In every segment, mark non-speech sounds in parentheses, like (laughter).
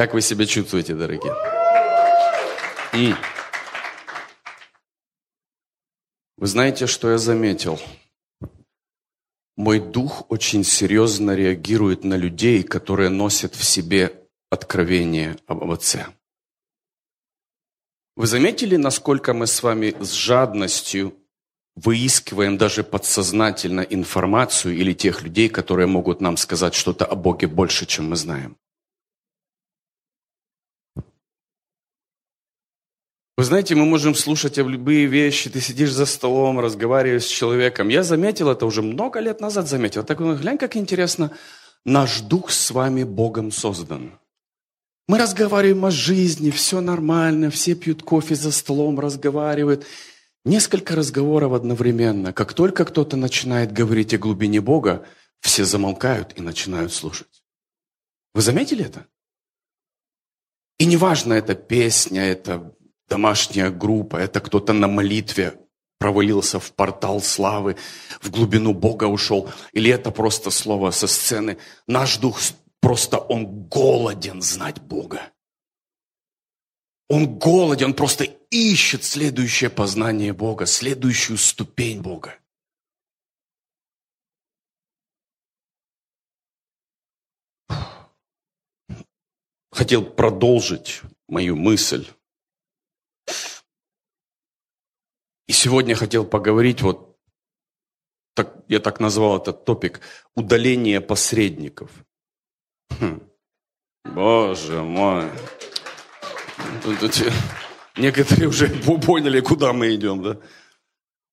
Как вы себя чувствуете, дорогие? М. Вы знаете, что я заметил? Мой дух очень серьезно реагирует на людей, которые носят в себе откровение об Отце. Вы заметили, насколько мы с вами с жадностью выискиваем даже подсознательно информацию или тех людей, которые могут нам сказать что-то о Боге больше, чем мы знаем? Вы знаете, мы можем слушать об любые вещи, ты сидишь за столом, разговариваешь с человеком. Я заметил это уже много лет назад заметил. Так, глянь, как интересно, наш дух с вами Богом создан. Мы разговариваем о жизни, все нормально, все пьют кофе за столом, разговаривают. Несколько разговоров одновременно. Как только кто-то начинает говорить о глубине Бога, все замолкают и начинают слушать. Вы заметили это? И неважно, это песня, это домашняя группа, это кто-то на молитве провалился в портал славы, в глубину Бога ушел, или это просто слово со сцены. Наш дух Просто он голоден знать Бога. Он голоден, он просто ищет следующее познание Бога, следующую ступень Бога. Хотел продолжить мою мысль. И сегодня хотел поговорить, вот так, я так назвал этот топик, удаление посредников – Хм. Боже мой. некоторые уже поняли, куда мы идем, да?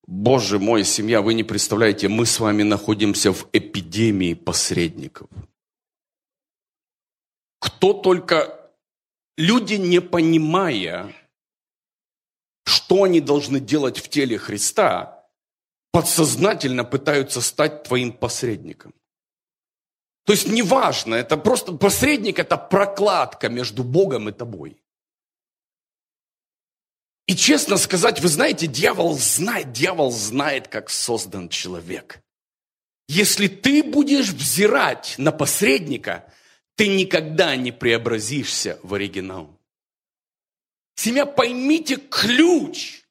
Боже мой, семья, вы не представляете, мы с вами находимся в эпидемии посредников. Кто только, люди не понимая, что они должны делать в теле Христа, подсознательно пытаются стать твоим посредником. То есть неважно, это просто посредник, это прокладка между Богом и тобой. И честно сказать, вы знаете, дьявол знает, дьявол знает, как создан человек. Если ты будешь взирать на посредника, ты никогда не преобразишься в оригинал. Семья, поймите ключ.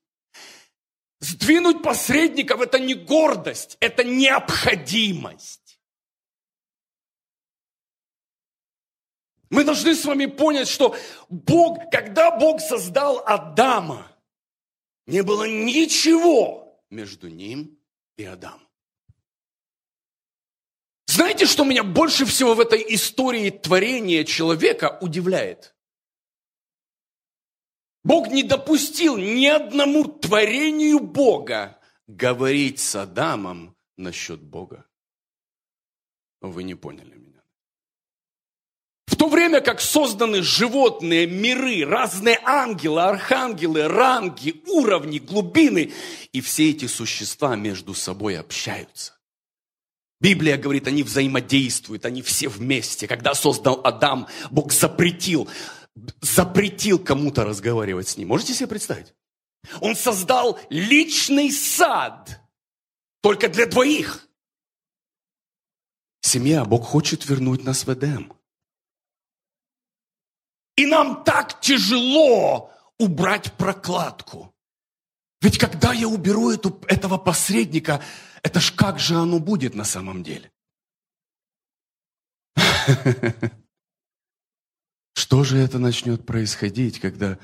Сдвинуть посредников – это не гордость, это необходимость. Мы должны с вами понять, что Бог, когда Бог создал Адама, не было ничего между ним и Адамом. Знаете, что меня больше всего в этой истории творения человека удивляет? Бог не допустил ни одному творению Бога говорить с Адамом насчет Бога. Вы не поняли меня. В то время как созданы животные, миры, разные ангелы, архангелы, ранги, уровни, глубины, и все эти существа между собой общаются. Библия говорит, они взаимодействуют, они все вместе. Когда создал Адам, Бог запретил, запретил кому-то разговаривать с ним. Можете себе представить? Он создал личный сад только для двоих. Семья, Бог хочет вернуть нас в Эдем. И нам так тяжело убрать прокладку. Ведь когда я уберу эту, этого посредника, это ж как же оно будет на самом деле? (laughs) Что же это начнет происходить, когда...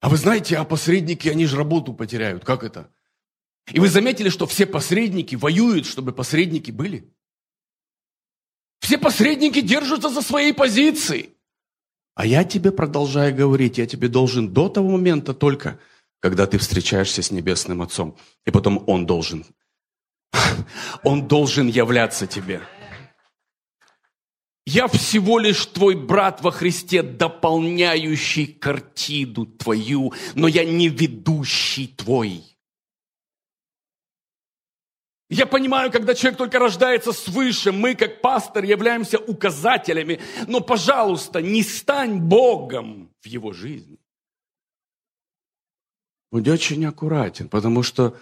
А вы знаете, а посредники, они же работу потеряют. Как это? И вы заметили, что все посредники воюют, чтобы посредники были? Все посредники держатся за своей позиции. А я тебе продолжаю говорить, я тебе должен до того момента только, когда ты встречаешься с Небесным Отцом. И потом Он должен. (laughs) Он должен являться тебе. Я всего лишь твой брат во Христе, дополняющий картину твою, но я не ведущий твой. Я понимаю, когда человек только рождается свыше, мы, как пастор, являемся указателями. Но, пожалуйста, не стань Богом в его жизни. Будь очень аккуратен, потому что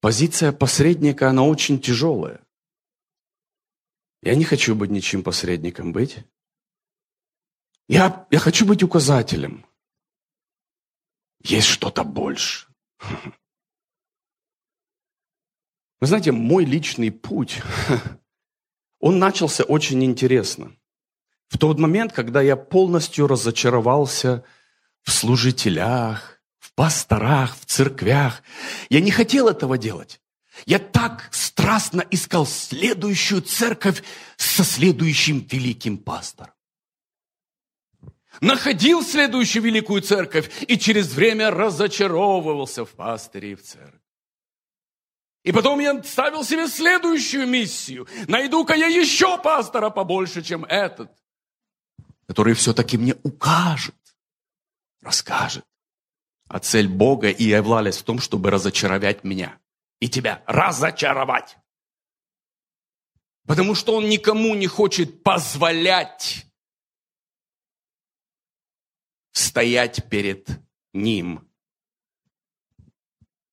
позиция посредника, она очень тяжелая. Я не хочу быть ничем посредником быть. Я, я хочу быть указателем. Есть что-то больше. Вы знаете, мой личный путь, (laughs) он начался очень интересно. В тот момент, когда я полностью разочаровался в служителях, в пасторах, в церквях, я не хотел этого делать. Я так страстно искал следующую церковь со следующим великим пастором. Находил следующую великую церковь и через время разочаровывался в пастыре и в церкви. И потом я ставил себе следующую миссию. Найду-ка я еще пастора побольше, чем этот, который все-таки мне укажет, расскажет. А цель Бога и являлась в том, чтобы разочаровать меня и тебя. Разочаровать. Потому что Он никому не хочет позволять стоять перед Ним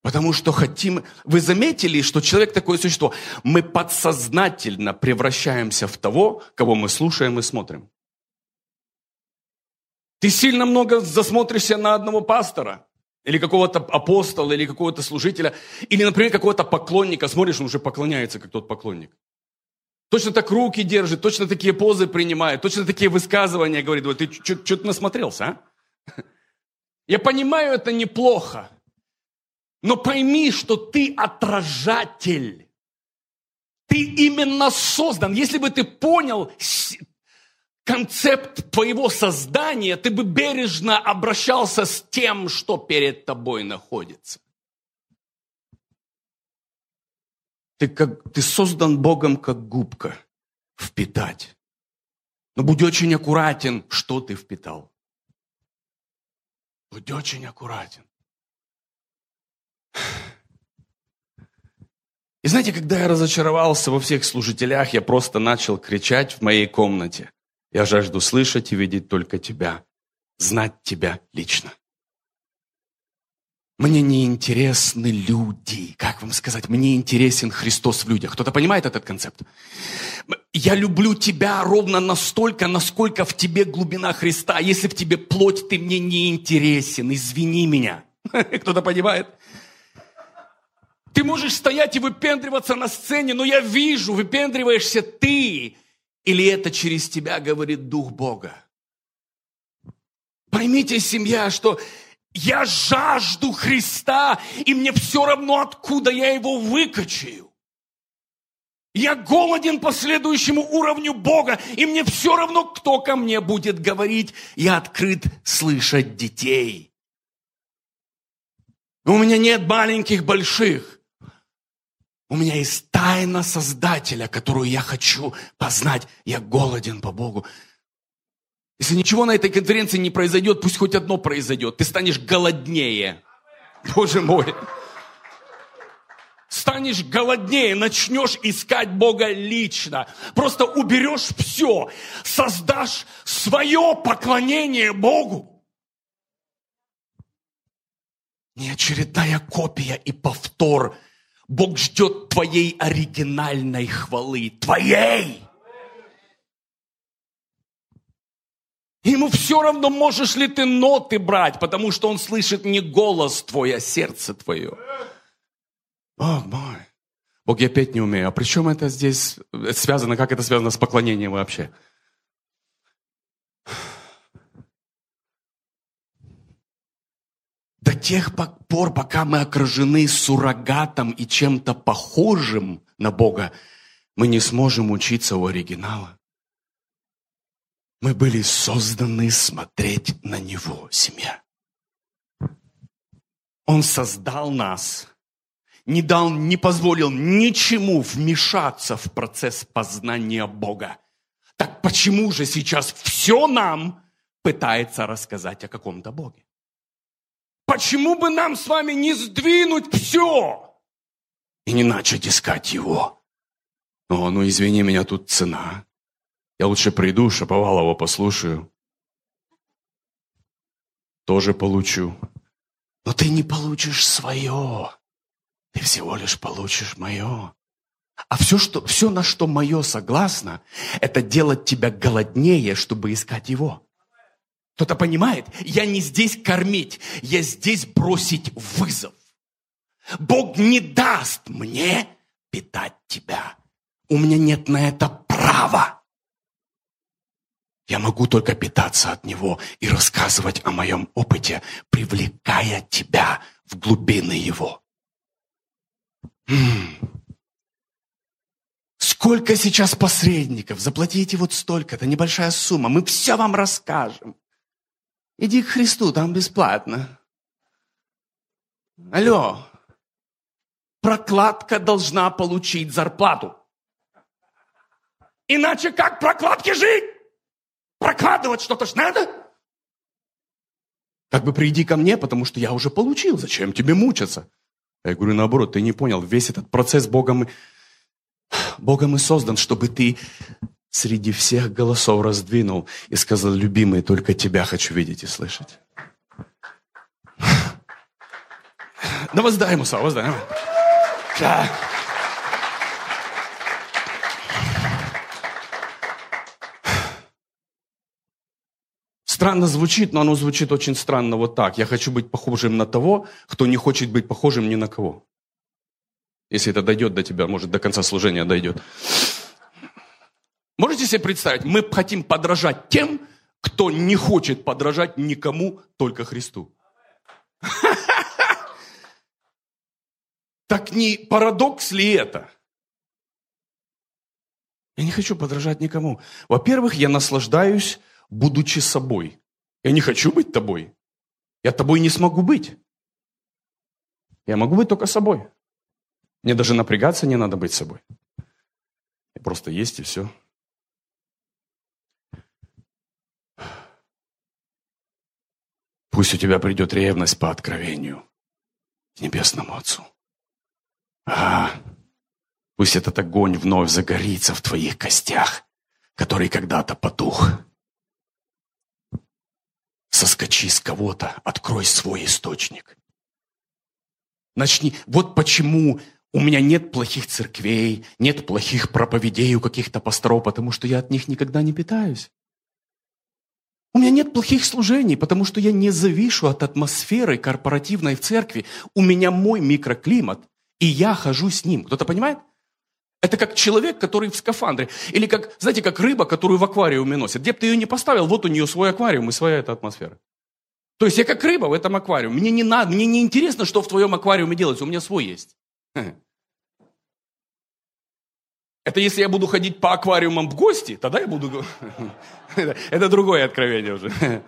Потому что хотим... Вы заметили, что человек такое существо? Мы подсознательно превращаемся в того, кого мы слушаем и смотрим. Ты сильно много засмотришься на одного пастора, или какого-то апостола, или какого-то служителя, или, например, какого-то поклонника. Смотришь, он уже поклоняется, как тот поклонник. Точно так руки держит, точно такие позы принимает, точно такие высказывания говорит. Ты что-то насмотрелся, а? (laughs) Я понимаю, это неплохо. Но пойми, что ты отражатель. Ты именно создан. Если бы ты понял концепт твоего создания, ты бы бережно обращался с тем, что перед тобой находится. Ты, как, ты создан Богом как губка впитать. Но будь очень аккуратен, что ты впитал. Будь очень аккуратен. И знаете, когда я разочаровался во всех служителях, я просто начал кричать в моей комнате. Я жажду слышать и видеть только тебя, знать тебя лично. Мне не интересны люди. Как вам сказать? Мне интересен Христос в людях. Кто-то понимает этот концепт? Я люблю тебя ровно настолько, насколько в тебе глубина Христа. Если в тебе плоть, ты мне не интересен. Извини меня. (laughs) Кто-то понимает? Ты можешь стоять и выпендриваться на сцене, но я вижу, выпендриваешься ты. Или это через тебя говорит Дух Бога. Поймите, семья, что я жажду Христа, и мне все равно, откуда я его выкачаю. Я голоден по следующему уровню Бога, и мне все равно, кто ко мне будет говорить. Я открыт слышать детей. У меня нет маленьких, больших. У меня есть тайна Создателя, которую я хочу познать. Я голоден по Богу. Если ничего на этой конференции не произойдет, пусть хоть одно произойдет. Ты станешь голоднее. Боже мой. Станешь голоднее, начнешь искать Бога лично. Просто уберешь все, создашь свое поклонение Богу. Не очередная копия и повтор – Бог ждет твоей оригинальной хвалы. Твоей! Ему все равно, можешь ли ты ноты брать, потому что он слышит не голос твой, а сердце твое. Бог мой. Бог, я петь не умею. А при чем это здесь связано, как это связано с поклонением вообще? Тех пор, пока мы окружены суррогатом и чем-то похожим на Бога, мы не сможем учиться у оригинала. Мы были созданы смотреть на Него, семья. Он создал нас, не дал, не позволил ничему вмешаться в процесс познания Бога. Так почему же сейчас все нам пытается рассказать о каком-то Боге? Почему бы нам с вами не сдвинуть все и не начать искать его? О, ну извини меня, тут цена. Я лучше приду, Шаповалова послушаю. Тоже получу. Но ты не получишь свое. Ты всего лишь получишь мое. А все, что, все, на что мое согласно, это делать тебя голоднее, чтобы искать его. Кто-то понимает? Я не здесь кормить, я здесь бросить вызов. Бог не даст мне питать тебя. У меня нет на это права. Я могу только питаться от Него и рассказывать о моем опыте, привлекая тебя в глубины Его. Сколько сейчас посредников? Заплатите вот столько, это небольшая сумма. Мы все вам расскажем. Иди к Христу, там бесплатно. Алло, прокладка должна получить зарплату. Иначе как прокладке жить? Прокладывать что-то ж надо. Как бы приди ко мне, потому что я уже получил. Зачем тебе мучаться? Я говорю, наоборот, ты не понял. Весь этот процесс Богом, Богом и создан, чтобы ты среди всех голосов раздвинул и сказал, любимый, только тебя хочу видеть и слышать. (laughs) Да воздай ему славу, воздай. Да. Странно звучит, но оно звучит очень странно вот так. Я хочу быть похожим на того, кто не хочет быть похожим ни на кого. Если это дойдет до тебя, может, до конца служения дойдет. Можете себе представить, мы хотим подражать тем, кто не хочет подражать никому, только Христу. Так не парадокс ли это? Я не хочу подражать никому. Во-первых, я наслаждаюсь будучи собой. Я не хочу быть тобой. Я тобой не смогу быть. Я могу быть только собой. Мне даже напрягаться не надо быть собой. Я просто есть и все. Пусть у тебя придет ревность по откровению к Небесному Отцу. А, пусть этот огонь вновь загорится в твоих костях, который когда-то потух. Соскочи с кого-то, открой свой источник. Начни. Вот почему у меня нет плохих церквей, нет плохих проповедей у каких-то пасторов, потому что я от них никогда не питаюсь. У меня нет плохих служений, потому что я не завишу от атмосферы корпоративной в церкви. У меня мой микроклимат, и я хожу с ним. Кто-то понимает? Это как человек, который в скафандре. Или как, знаете, как рыба, которую в аквариуме носят. Где бы ты ее не поставил, вот у нее свой аквариум и своя эта атмосфера. То есть я как рыба в этом аквариуме. Мне не надо, мне не интересно, что в твоем аквариуме делается. У меня свой есть. Это если я буду ходить по аквариумам в гости, тогда я буду... (laughs) Это другое откровение уже. (laughs)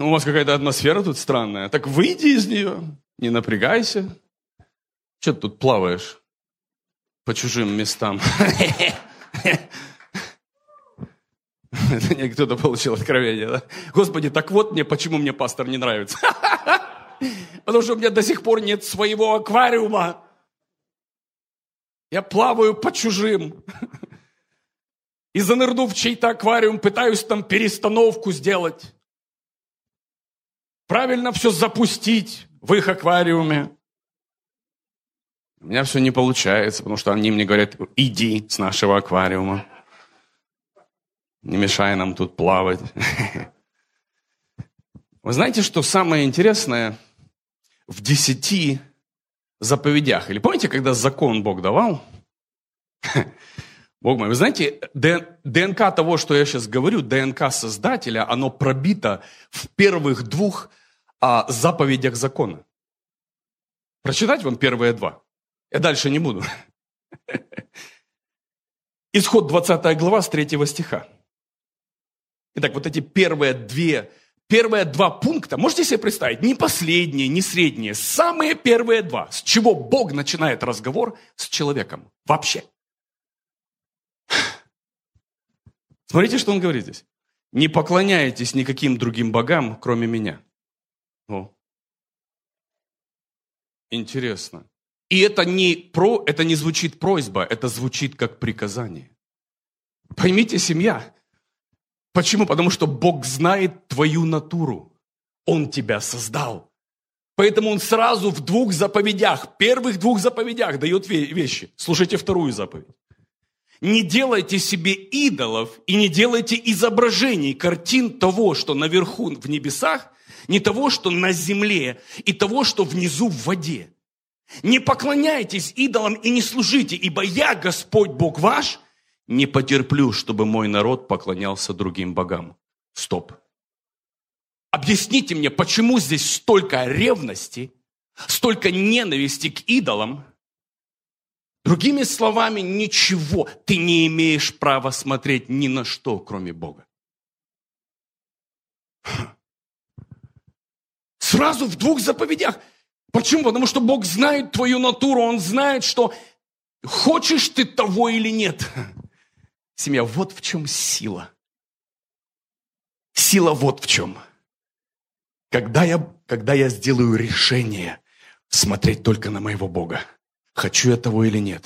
У вас какая-то атмосфера тут странная. Так выйди из нее, не напрягайся. Что ты тут плаваешь? по чужим местам. (laughs) Кто-то получил откровение, да? Господи, так вот мне, почему мне пастор не нравится. Потому что у меня до сих пор нет своего аквариума. Я плаваю по чужим. И занырну в чей-то аквариум, пытаюсь там перестановку сделать. Правильно все запустить в их аквариуме. У меня все не получается, потому что они мне говорят, иди с нашего аквариума. Не мешай нам тут плавать. Вы знаете, что самое интересное в десяти заповедях? Или помните, когда закон Бог давал? (laughs) Бог мой, вы знаете, ДНК того, что я сейчас говорю, ДНК Создателя, оно пробито в первых двух а, заповедях закона. Прочитать вам первые два. Я дальше не буду. (laughs) Исход 20 глава с 3 стиха. Итак, вот эти первые две, первые два пункта, можете себе представить, не последние, не средние, самые первые два, с чего Бог начинает разговор с человеком вообще. Смотрите, что он говорит здесь. Не поклоняйтесь никаким другим богам, кроме меня. О. Интересно. И это не, про, это не звучит просьба, это звучит как приказание. Поймите, семья. Почему? Потому что Бог знает твою натуру. Он тебя создал. Поэтому он сразу в двух заповедях, первых двух заповедях дает вещи. Слушайте вторую заповедь. не делайте себе идолов и не делайте изображений, картин того, что наверху в небесах, не того, что на земле, и того, что внизу в воде. Не поклоняйтесь идолам и не служите, ибо я, Господь Бог ваш, не потерплю, чтобы мой народ поклонялся другим богам. Стоп. Объясните мне, почему здесь столько ревности, столько ненависти к идолам? Другими словами, ничего ты не имеешь права смотреть ни на что, кроме Бога. Сразу в двух заповедях. Почему? Потому что Бог знает твою натуру, Он знает, что хочешь ты того или нет. Семья, вот в чем сила. Сила вот в чем. Когда я, когда я сделаю решение смотреть только на моего Бога, хочу я того или нет,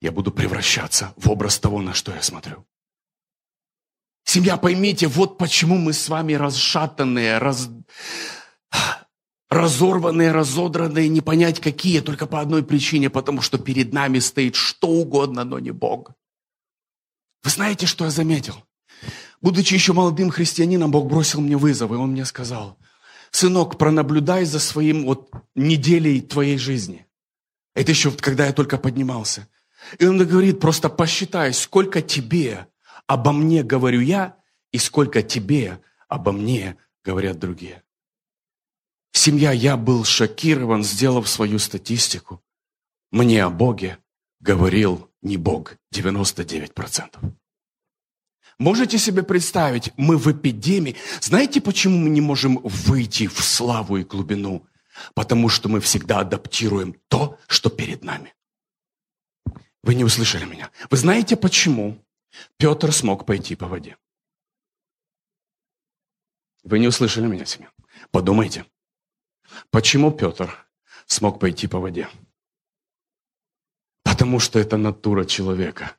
я буду превращаться в образ того, на что я смотрю. Семья, поймите, вот почему мы с вами расшатанные, раз... разорванные, разодранные, не понять какие, только по одной причине, потому что перед нами стоит что угодно, но не Бог. Вы знаете, что я заметил? Будучи еще молодым христианином, Бог бросил мне вызов, и Он мне сказал, сынок, пронаблюдай за своим вот неделей твоей жизни. Это еще когда я только поднимался. И он говорит, просто посчитай, сколько тебе обо мне говорю я, и сколько тебе обо мне говорят другие. Семья, я был шокирован, сделав свою статистику. Мне о Боге говорил не Бог, 99%. Можете себе представить, мы в эпидемии. Знаете, почему мы не можем выйти в славу и глубину? Потому что мы всегда адаптируем то, что перед нами. Вы не услышали меня. Вы знаете, почему Петр смог пойти по воде? Вы не услышали меня, Семен. Подумайте. Почему Петр смог пойти по воде? Потому что это натура человека.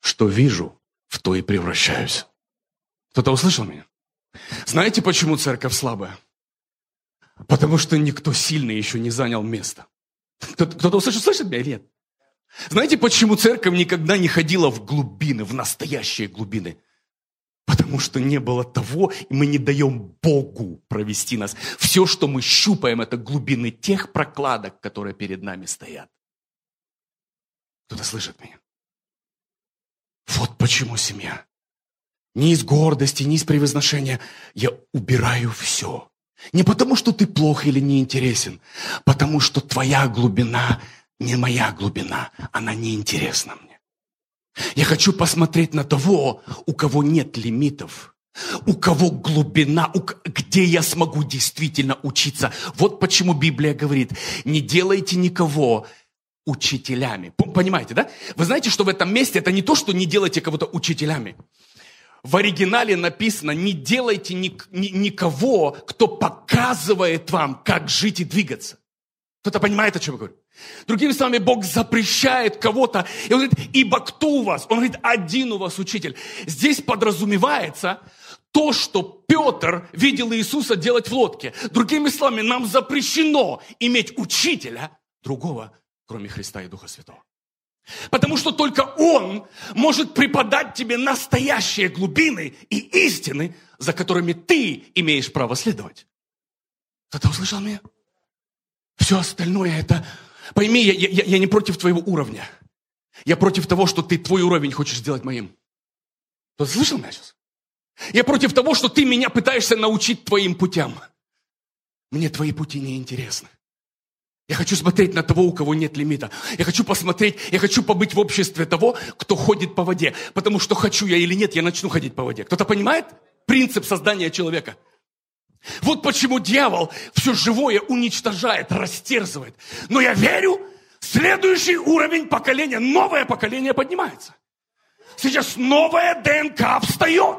Что вижу, в то и превращаюсь. Кто-то услышал меня? Знаете, почему церковь слабая? Потому что никто сильный еще не занял место. Кто-то, кто услышал, слышит меня или нет? Знаете, почему церковь никогда не ходила в глубины, в настоящие глубины? Потому что не было того, и мы не даем Богу провести нас. Все, что мы щупаем, это глубины тех прокладок, которые перед нами стоят. Кто-то слышит меня? Вот почему семья. Не из гордости, не из превозношения. Я убираю все. Не потому, что ты плох или неинтересен, потому что твоя глубина не моя глубина, она неинтересна мне. Я хочу посмотреть на того, у кого нет лимитов, у кого глубина, у, где я смогу действительно учиться. Вот почему Библия говорит, не делайте никого учителями. Понимаете, да? Вы знаете, что в этом месте это не то, что не делайте кого-то учителями. В оригинале написано, не делайте ни, ни, никого, кто показывает вам, как жить и двигаться. Кто-то понимает, о чем я говорю? Другими словами, Бог запрещает кого-то. И Он говорит, ибо кто у вас? Он говорит, один у вас учитель. Здесь подразумевается то, что Петр видел Иисуса делать в лодке. Другими словами, нам запрещено иметь учителя другого кроме Христа и Духа Святого. Потому что только Он может преподать тебе настоящие глубины и истины, за которыми ты имеешь право следовать. Кто-то услышал меня? Все остальное это... Пойми, я, я, я не против твоего уровня. Я против того, что ты твой уровень хочешь сделать моим. Кто-то слышал меня сейчас? Я против того, что ты меня пытаешься научить твоим путям. Мне твои пути не интересны. Я хочу смотреть на того, у кого нет лимита. Я хочу посмотреть, я хочу побыть в обществе того, кто ходит по воде. Потому что хочу я или нет, я начну ходить по воде. Кто-то понимает принцип создания человека? Вот почему дьявол все живое уничтожает, растерзывает. Но я верю, следующий уровень поколения, новое поколение поднимается. Сейчас новая ДНК встает.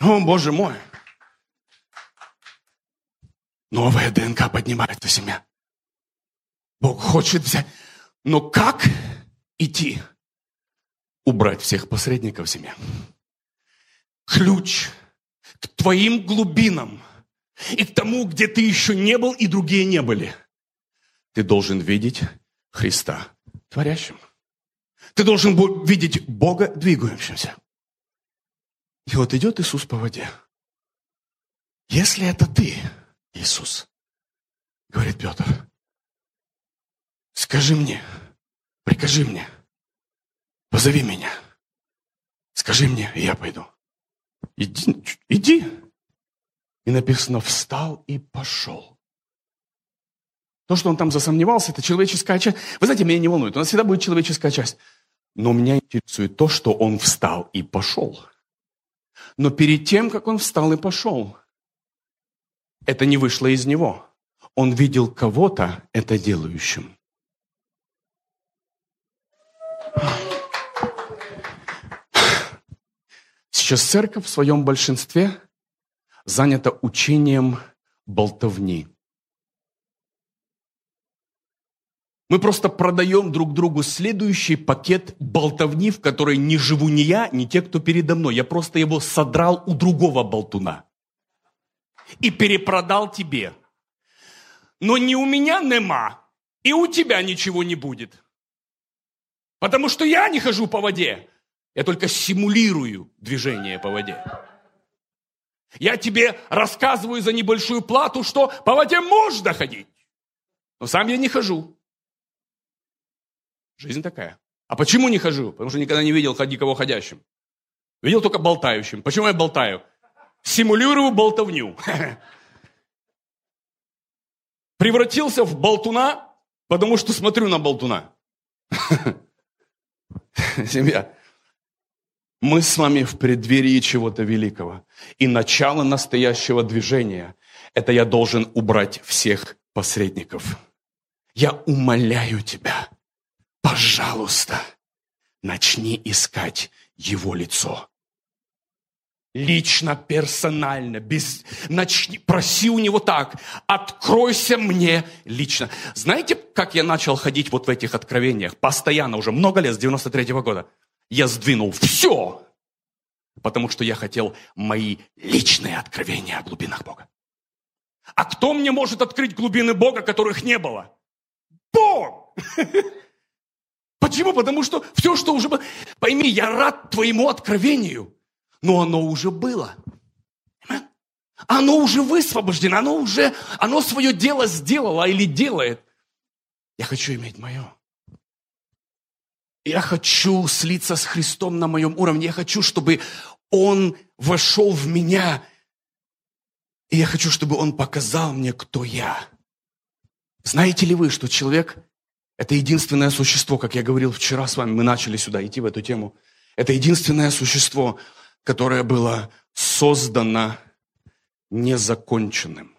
О, Боже мой. Новая ДНК поднимается в семья. Бог хочет взять. Но как идти? Убрать всех посредников в семье. Ключ к твоим глубинам и к тому, где ты еще не был и другие не были. Ты должен видеть Христа творящим. Ты должен видеть Бога двигающимся. И вот идет Иисус по воде. Если это ты, Иисус, говорит Петр, скажи мне, прикажи мне, позови меня, скажи мне, и я пойду. Иди, иди. И написано, встал и пошел. То, что он там засомневался, это человеческая часть. Вы знаете, меня не волнует, у нас всегда будет человеческая часть. Но меня интересует то, что он встал и пошел. Но перед тем, как он встал и пошел, это не вышло из него. Он видел кого-то это делающим. Сейчас церковь в своем большинстве занята учением болтовни. Мы просто продаем друг другу следующий пакет болтовни, в которой не живу ни я, ни те, кто передо мной. Я просто его содрал у другого болтуна и перепродал тебе. Но не у меня нема, и у тебя ничего не будет. Потому что я не хожу по воде, я только симулирую движение по воде. Я тебе рассказываю за небольшую плату, что по воде можно ходить. Но сам я не хожу. Жизнь такая. А почему не хожу? Потому что никогда не видел никого ходящим. Видел только болтающим. Почему я болтаю? Симулирую болтовню. Превратился в болтуна, потому что смотрю на болтуна. Семья. Мы с вами в преддверии чего-то великого. И начало настоящего движения – это я должен убрать всех посредников. Я умоляю тебя – пожалуйста, начни искать его лицо. Лично, персонально, без, начни, проси у него так, откройся мне лично. Знаете, как я начал ходить вот в этих откровениях? Постоянно, уже много лет, с 93 -го года. Я сдвинул все, потому что я хотел мои личные откровения о глубинах Бога. А кто мне может открыть глубины Бога, которых не было? Бог! (laughs) Почему? Потому что все, что уже было... Пойми, я рад твоему откровению, но оно уже было. Оно уже высвобождено, оно уже, оно свое дело сделало или делает. Я хочу иметь мое. Я хочу слиться с Христом на моем уровне. Я хочу, чтобы Он вошел в меня. И я хочу, чтобы Он показал мне, кто я. Знаете ли вы, что человек это единственное существо, как я говорил вчера с вами, мы начали сюда идти в эту тему. Это единственное существо, которое было создано незаконченным.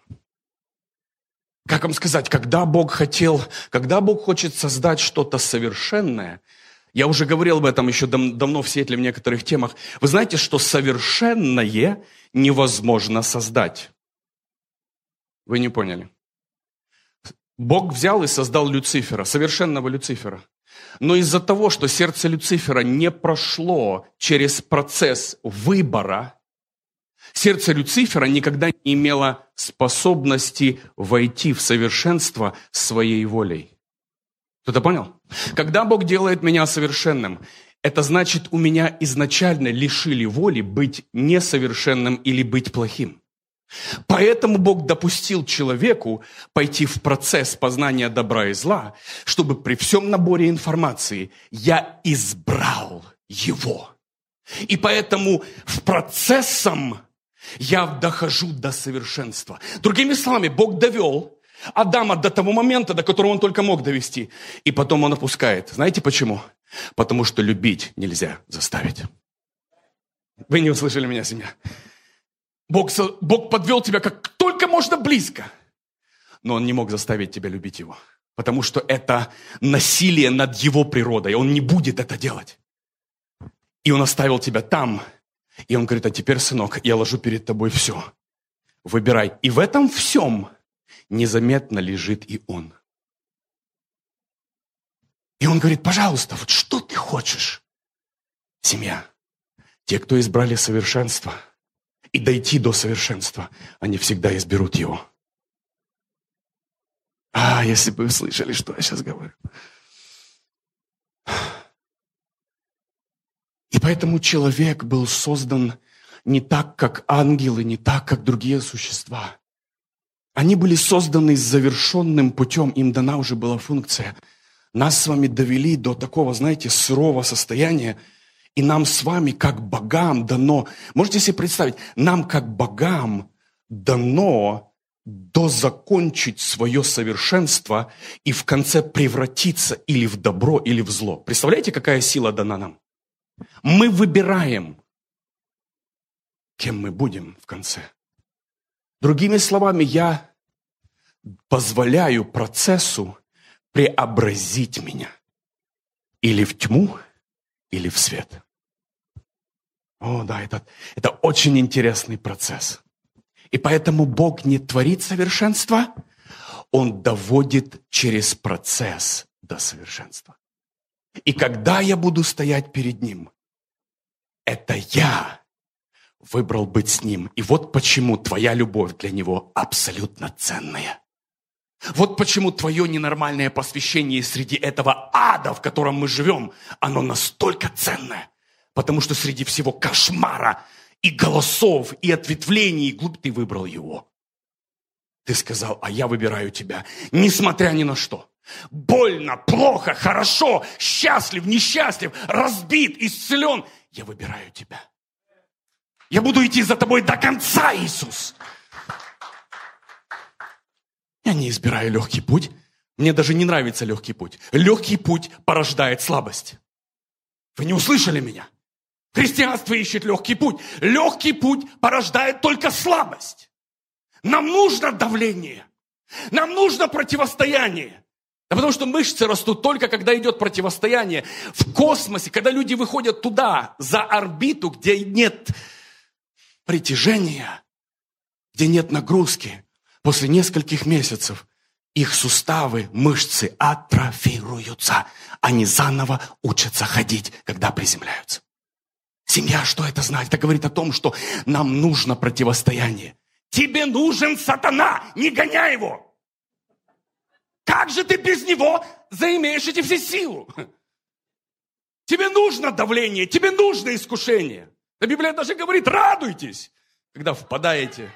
Как вам сказать, когда Бог хотел, когда Бог хочет создать что-то совершенное, я уже говорил об этом еще дав давно в Сиэтле в некоторых темах. Вы знаете, что совершенное невозможно создать. Вы не поняли. Бог взял и создал Люцифера, совершенного Люцифера. Но из-за того, что сердце Люцифера не прошло через процесс выбора, сердце Люцифера никогда не имело способности войти в совершенство своей волей. Кто-то понял? Когда Бог делает меня совершенным, это значит, у меня изначально лишили воли быть несовершенным или быть плохим. Поэтому Бог допустил человеку пойти в процесс познания добра и зла, чтобы при всем наборе информации я избрал его. И поэтому в процессом я дохожу до совершенства. Другими словами, Бог довел Адама до того момента, до которого он только мог довести. И потом он опускает. Знаете почему? Потому что любить нельзя заставить. Вы не услышали меня, семья? Бог, Бог подвел тебя как только можно близко. Но Он не мог заставить тебя любить Его. Потому что это насилие над Его природой. Он не будет это делать. И Он оставил тебя там. И Он говорит, а теперь, сынок, я ложу перед тобой все. Выбирай. И в этом всем незаметно лежит и Он. И Он говорит, пожалуйста, вот что ты хочешь? Семья. Те, кто избрали совершенство – и дойти до совершенства, они всегда изберут его. А, если бы вы слышали, что я сейчас говорю. поэтому человек был создан не так, как ангелы, не так, как другие существа. Они были созданы завершенным путем, им дана уже была функция. Нас с вами довели до такого, знаете, сырого состояния, и нам с вами, как богам, дано, можете себе представить, нам, как богам, дано дозакончить свое совершенство и в конце превратиться или в добро, или в зло. Представляете, какая сила дана нам? Мы выбираем, кем мы будем в конце. Другими словами, я позволяю процессу преобразить меня или в тьму, или в свет. О, да, это, это очень интересный процесс. И поэтому Бог не творит совершенство, Он доводит через процесс до совершенства. И когда я буду стоять перед Ним, это я выбрал быть с Ним. И вот почему твоя любовь для Него абсолютно ценная. Вот почему твое ненормальное посвящение среди этого ада, в котором мы живем, оно настолько ценное. Потому что среди всего кошмара и голосов, и ответвлений, и глубь ты выбрал его. Ты сказал, а я выбираю тебя, несмотря ни на что. Больно, плохо, хорошо, счастлив, несчастлив, разбит, исцелен. Я выбираю тебя. Я буду идти за тобой до конца, Иисус. Я не избираю легкий путь. Мне даже не нравится легкий путь. Легкий путь порождает слабость. Вы не услышали меня? Христианство ищет легкий путь. Легкий путь порождает только слабость. Нам нужно давление. Нам нужно противостояние. Да потому что мышцы растут только, когда идет противостояние. В космосе, когда люди выходят туда, за орбиту, где нет притяжения, где нет нагрузки, после нескольких месяцев их суставы, мышцы атрофируются. Они заново учатся ходить, когда приземляются. Семья, что это знает? Это говорит о том, что нам нужно противостояние. Тебе нужен сатана, не гоняй его. Как же ты без него заимеешь эти все силы? Тебе нужно давление, тебе нужно искушение. А Библия даже говорит, радуйтесь, когда впадаете.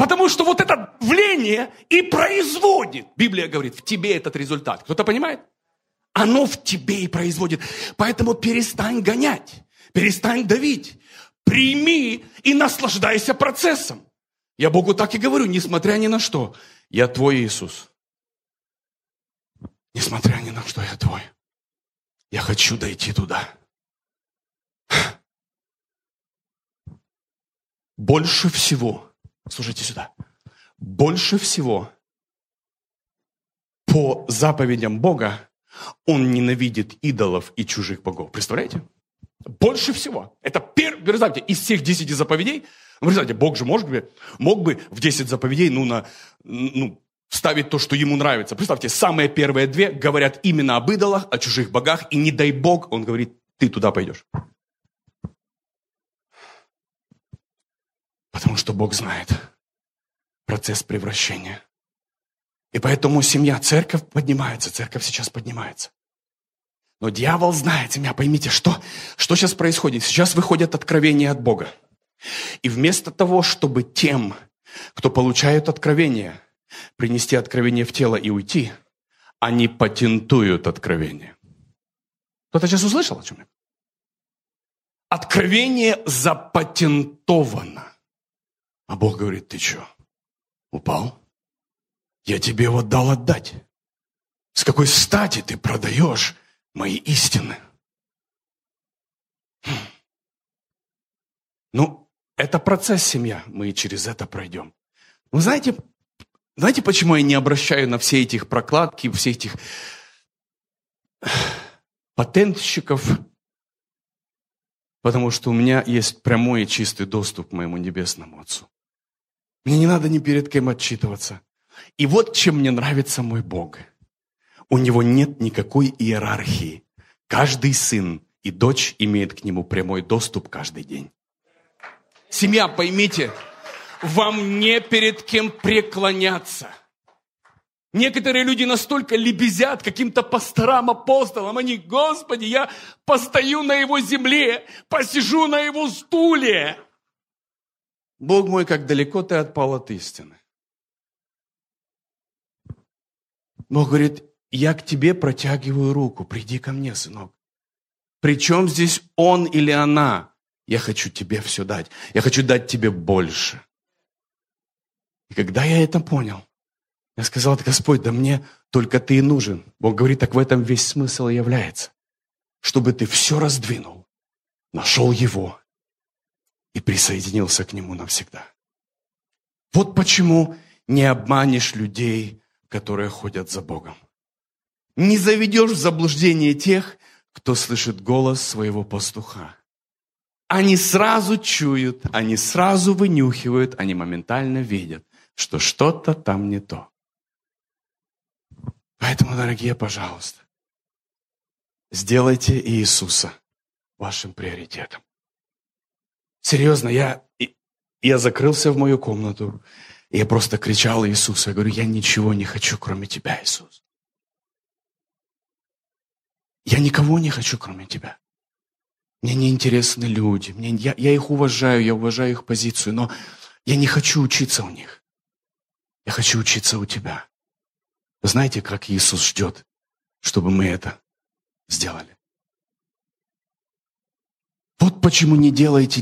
Потому что вот это давление и производит, Библия говорит, в тебе этот результат. Кто-то понимает? Оно в тебе и производит. Поэтому перестань гонять, перестань давить. Прими и наслаждайся процессом. Я Богу так и говорю, несмотря ни на что. Я твой Иисус. Несмотря ни на что, я твой. Я хочу дойти туда. Больше всего, слушайте сюда, больше всего по заповедям Бога он ненавидит идолов и чужих богов. Представляете? Больше всего. Это первый, представьте, из всех десяти заповедей, представьте, Бог же мог бы, мог бы в десять заповедей, ну, на, ну, вставить то, что ему нравится. Представьте, самые первые две говорят именно об идолах, о чужих богах, и не дай Бог, он говорит, ты туда пойдешь. Потому что Бог знает процесс превращения. И поэтому семья, церковь поднимается, церковь сейчас поднимается. Но дьявол знает, семья, поймите, что, что сейчас происходит? Сейчас выходят откровения от Бога. И вместо того, чтобы тем, кто получает откровение, принести откровение в тело и уйти, они патентуют откровение. Кто-то сейчас услышал о чем я? Откровение запатентовано. А Бог говорит, ты что, упал? Я тебе его дал отдать. С какой стати ты продаешь мои истины? Хм. Ну, это процесс семья. Мы через это пройдем. Вы знаете, знаете, почему я не обращаю на все этих прокладки, все этих патентщиков? Потому что у меня есть прямой и чистый доступ к моему небесному Отцу. Мне не надо ни перед кем отчитываться. И вот чем мне нравится мой Бог. У него нет никакой иерархии. Каждый сын и дочь имеет к нему прямой доступ каждый день. Семья, поймите, вам не перед кем преклоняться. Некоторые люди настолько лебезят каким-то пасторам, апостолам, они, Господи, я постою на его земле, посижу на его стуле. Бог мой, как далеко ты отпал от истины. Бог говорит, я к тебе протягиваю руку, приди ко мне, сынок. Причем здесь он или она? Я хочу тебе все дать. Я хочу дать тебе больше. И когда я это понял, я сказал, Господь, да мне только ты и нужен. Бог говорит, так в этом весь смысл и является. Чтобы ты все раздвинул, нашел его и присоединился к нему навсегда. Вот почему не обманешь людей, которые ходят за Богом. Не заведешь в заблуждение тех, кто слышит голос своего пастуха. Они сразу чуют, они сразу вынюхивают, они моментально видят, что что-то там не то. Поэтому, дорогие, пожалуйста, сделайте Иисуса вашим приоритетом. Серьезно, я, я закрылся в мою комнату, и я просто кричал Иисусу. Я говорю, я ничего не хочу, кроме Тебя, Иисус. Я никого не хочу, кроме Тебя. Мне не интересны люди. Мне, я, я их уважаю, я уважаю их позицию, но я не хочу учиться у них. Я хочу учиться у Тебя. Вы знаете, как Иисус ждет, чтобы мы это сделали? Вот почему не делайте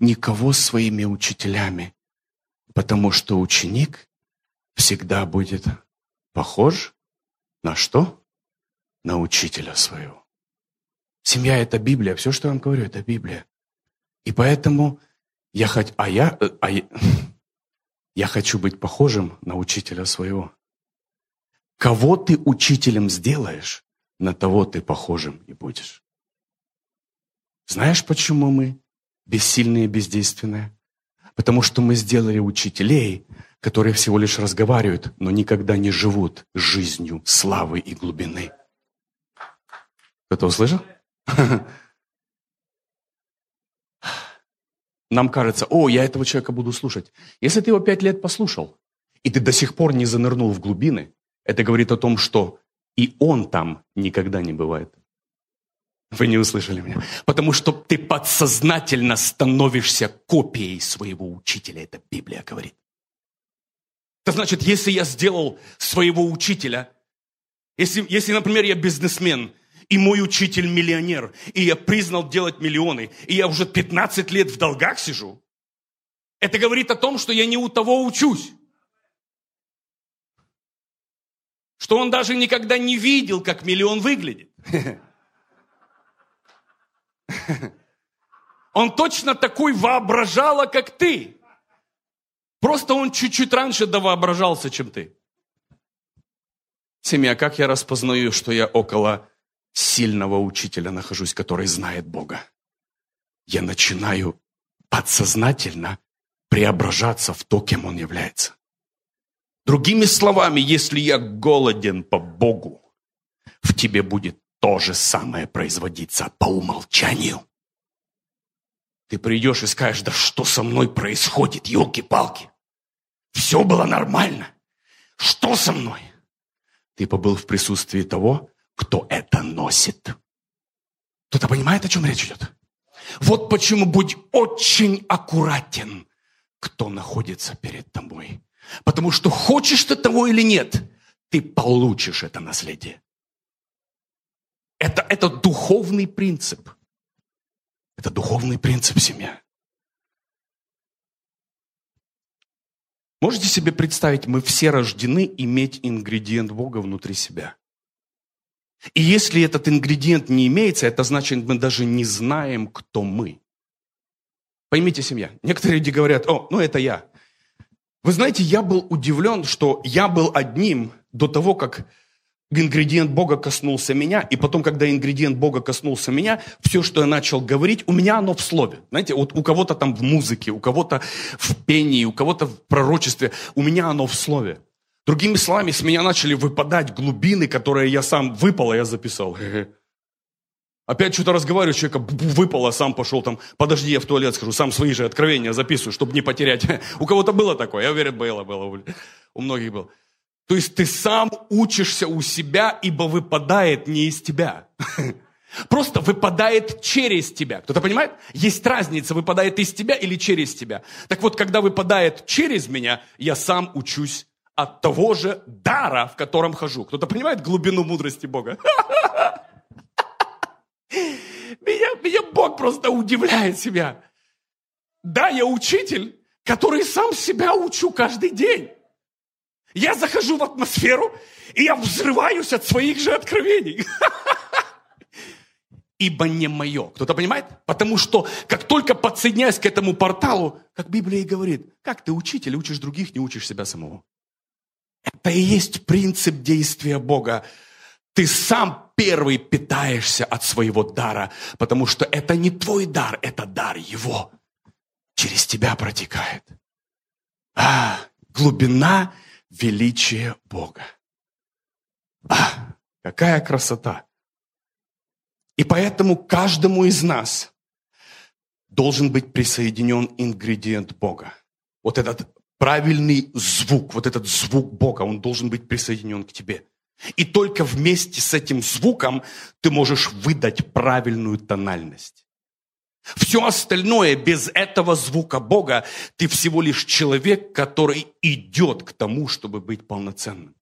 никого своими учителями, потому что ученик всегда будет похож на что? На учителя своего. Семья – это Библия. Все, что я вам говорю, это Библия. И поэтому я хоть, а я, э, а я, (laughs) я хочу быть похожим на учителя своего. Кого ты учителем сделаешь, на того ты похожим и будешь. Знаешь, почему мы бессильные и бездейственные? Потому что мы сделали учителей, которые всего лишь разговаривают, но никогда не живут жизнью славы и глубины. Кто-то услышал? (laughs) Нам кажется, о, я этого человека буду слушать. Если ты его пять лет послушал, и ты до сих пор не занырнул в глубины, это говорит о том, что и он там никогда не бывает. Вы не услышали меня. Потому что ты подсознательно становишься копией своего учителя. Это Библия говорит. Это значит, если я сделал своего учителя, если, если, например, я бизнесмен, и мой учитель миллионер, и я признал делать миллионы, и я уже 15 лет в долгах сижу, это говорит о том, что я не у того учусь. Что он даже никогда не видел, как миллион выглядит. (laughs) (laughs) Он точно такой воображала, как ты. Просто он чуть-чуть раньше довоображался, чем ты. Семья, как я распознаю, что я около сильного учителя нахожусь, который знает Бога? Я начинаю подсознательно преображаться в то, кем он является. Другими словами, если я голоден по Богу, в тебе будет то же самое производиться по умолчанию. Ты придешь и скажешь, да что со мной происходит, елки-палки. Все было нормально. Что со мной? Ты побыл в присутствии того, кто это носит. Кто-то понимает, о чем речь идет? Вот почему будь очень аккуратен, кто находится перед тобой. Потому что хочешь ты того или нет, ты получишь это наследие. Это, это духовный принцип. Это духовный принцип семья. Можете себе представить, мы все рождены иметь ингредиент Бога внутри себя. И если этот ингредиент не имеется, это значит, мы даже не знаем, кто мы. Поймите, семья, некоторые люди говорят, о, ну это я. Вы знаете, я был удивлен, что я был одним до того, как ингредиент Бога коснулся меня, и потом, когда ингредиент Бога коснулся меня, все, что я начал говорить, у меня оно в слове. Знаете, вот у кого-то там в музыке, у кого-то в пении, у кого-то в пророчестве, у меня оно в слове. Другими словами, с меня начали выпадать глубины, которые я сам выпал, а я записал. (laughs) Опять что-то разговариваю, человека выпало, сам пошел там, подожди, я в туалет схожу, сам свои же откровения записываю, чтобы не потерять. (laughs) У кого-то было такое, я уверен, было, было, у многих было. То есть ты сам учишься у себя, ибо выпадает не из тебя. (laughs) Просто выпадает через тебя. Кто-то понимает? Есть разница, выпадает из тебя или через тебя. Так вот, когда выпадает через меня, я сам учусь от того же дара, в котором хожу. Кто-то понимает глубину мудрости Бога? (laughs) Меня, меня Бог просто удивляет себя. Да, я учитель, который сам себя учу каждый день. Я захожу в атмосферу, и я взрываюсь от своих же откровений. (laughs) Ибо не мое. Кто-то понимает? Потому что как только подсоединяясь к этому порталу, как Библия и говорит, как ты учитель, учишь других, не учишь себя самого. Это и есть принцип действия Бога. Ты сам первый питаешься от своего дара, потому что это не твой дар, это дар Его. Через тебя протекает. А, глубина величия Бога. А, какая красота! И поэтому каждому из нас должен быть присоединен ингредиент Бога. Вот этот правильный звук, вот этот звук Бога, он должен быть присоединен к тебе. И только вместе с этим звуком ты можешь выдать правильную тональность. Все остальное без этого звука Бога, ты всего лишь человек, который идет к тому, чтобы быть полноценным.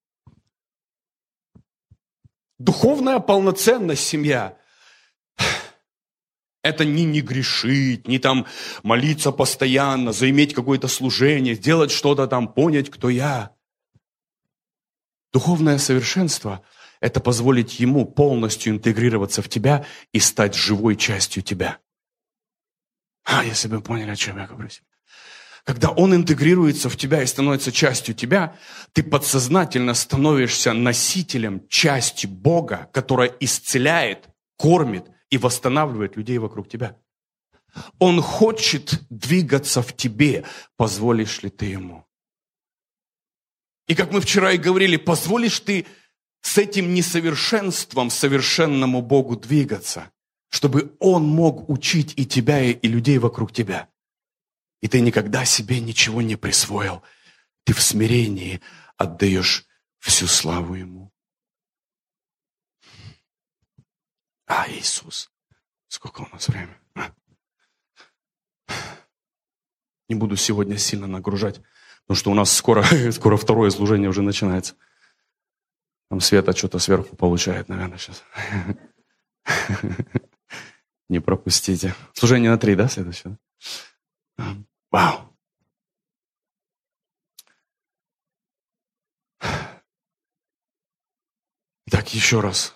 Духовная полноценность семья – это не не грешить, не там молиться постоянно, заиметь какое-то служение, сделать что-то там, понять, кто я. Духовное совершенство – это позволить Ему полностью интегрироваться в тебя и стать живой частью тебя. А, если бы поняли, о чем я говорю. Когда Он интегрируется в тебя и становится частью тебя, ты подсознательно становишься носителем части Бога, которая исцеляет, кормит и восстанавливает людей вокруг тебя. Он хочет двигаться в тебе, позволишь ли ты Ему. И как мы вчера и говорили, позволишь ты с этим несовершенством совершенному Богу двигаться, чтобы Он мог учить и тебя, и людей вокруг тебя. И ты никогда себе ничего не присвоил. Ты в смирении отдаешь всю славу Ему. А, Иисус, сколько у нас времени? А? Не буду сегодня сильно нагружать. Потому что у нас скоро, (laughs) скоро второе служение уже начинается. Там Света что-то сверху получает, наверное, сейчас. (laughs) Не пропустите. Служение на три, да, следующее? Вау. Так, еще раз.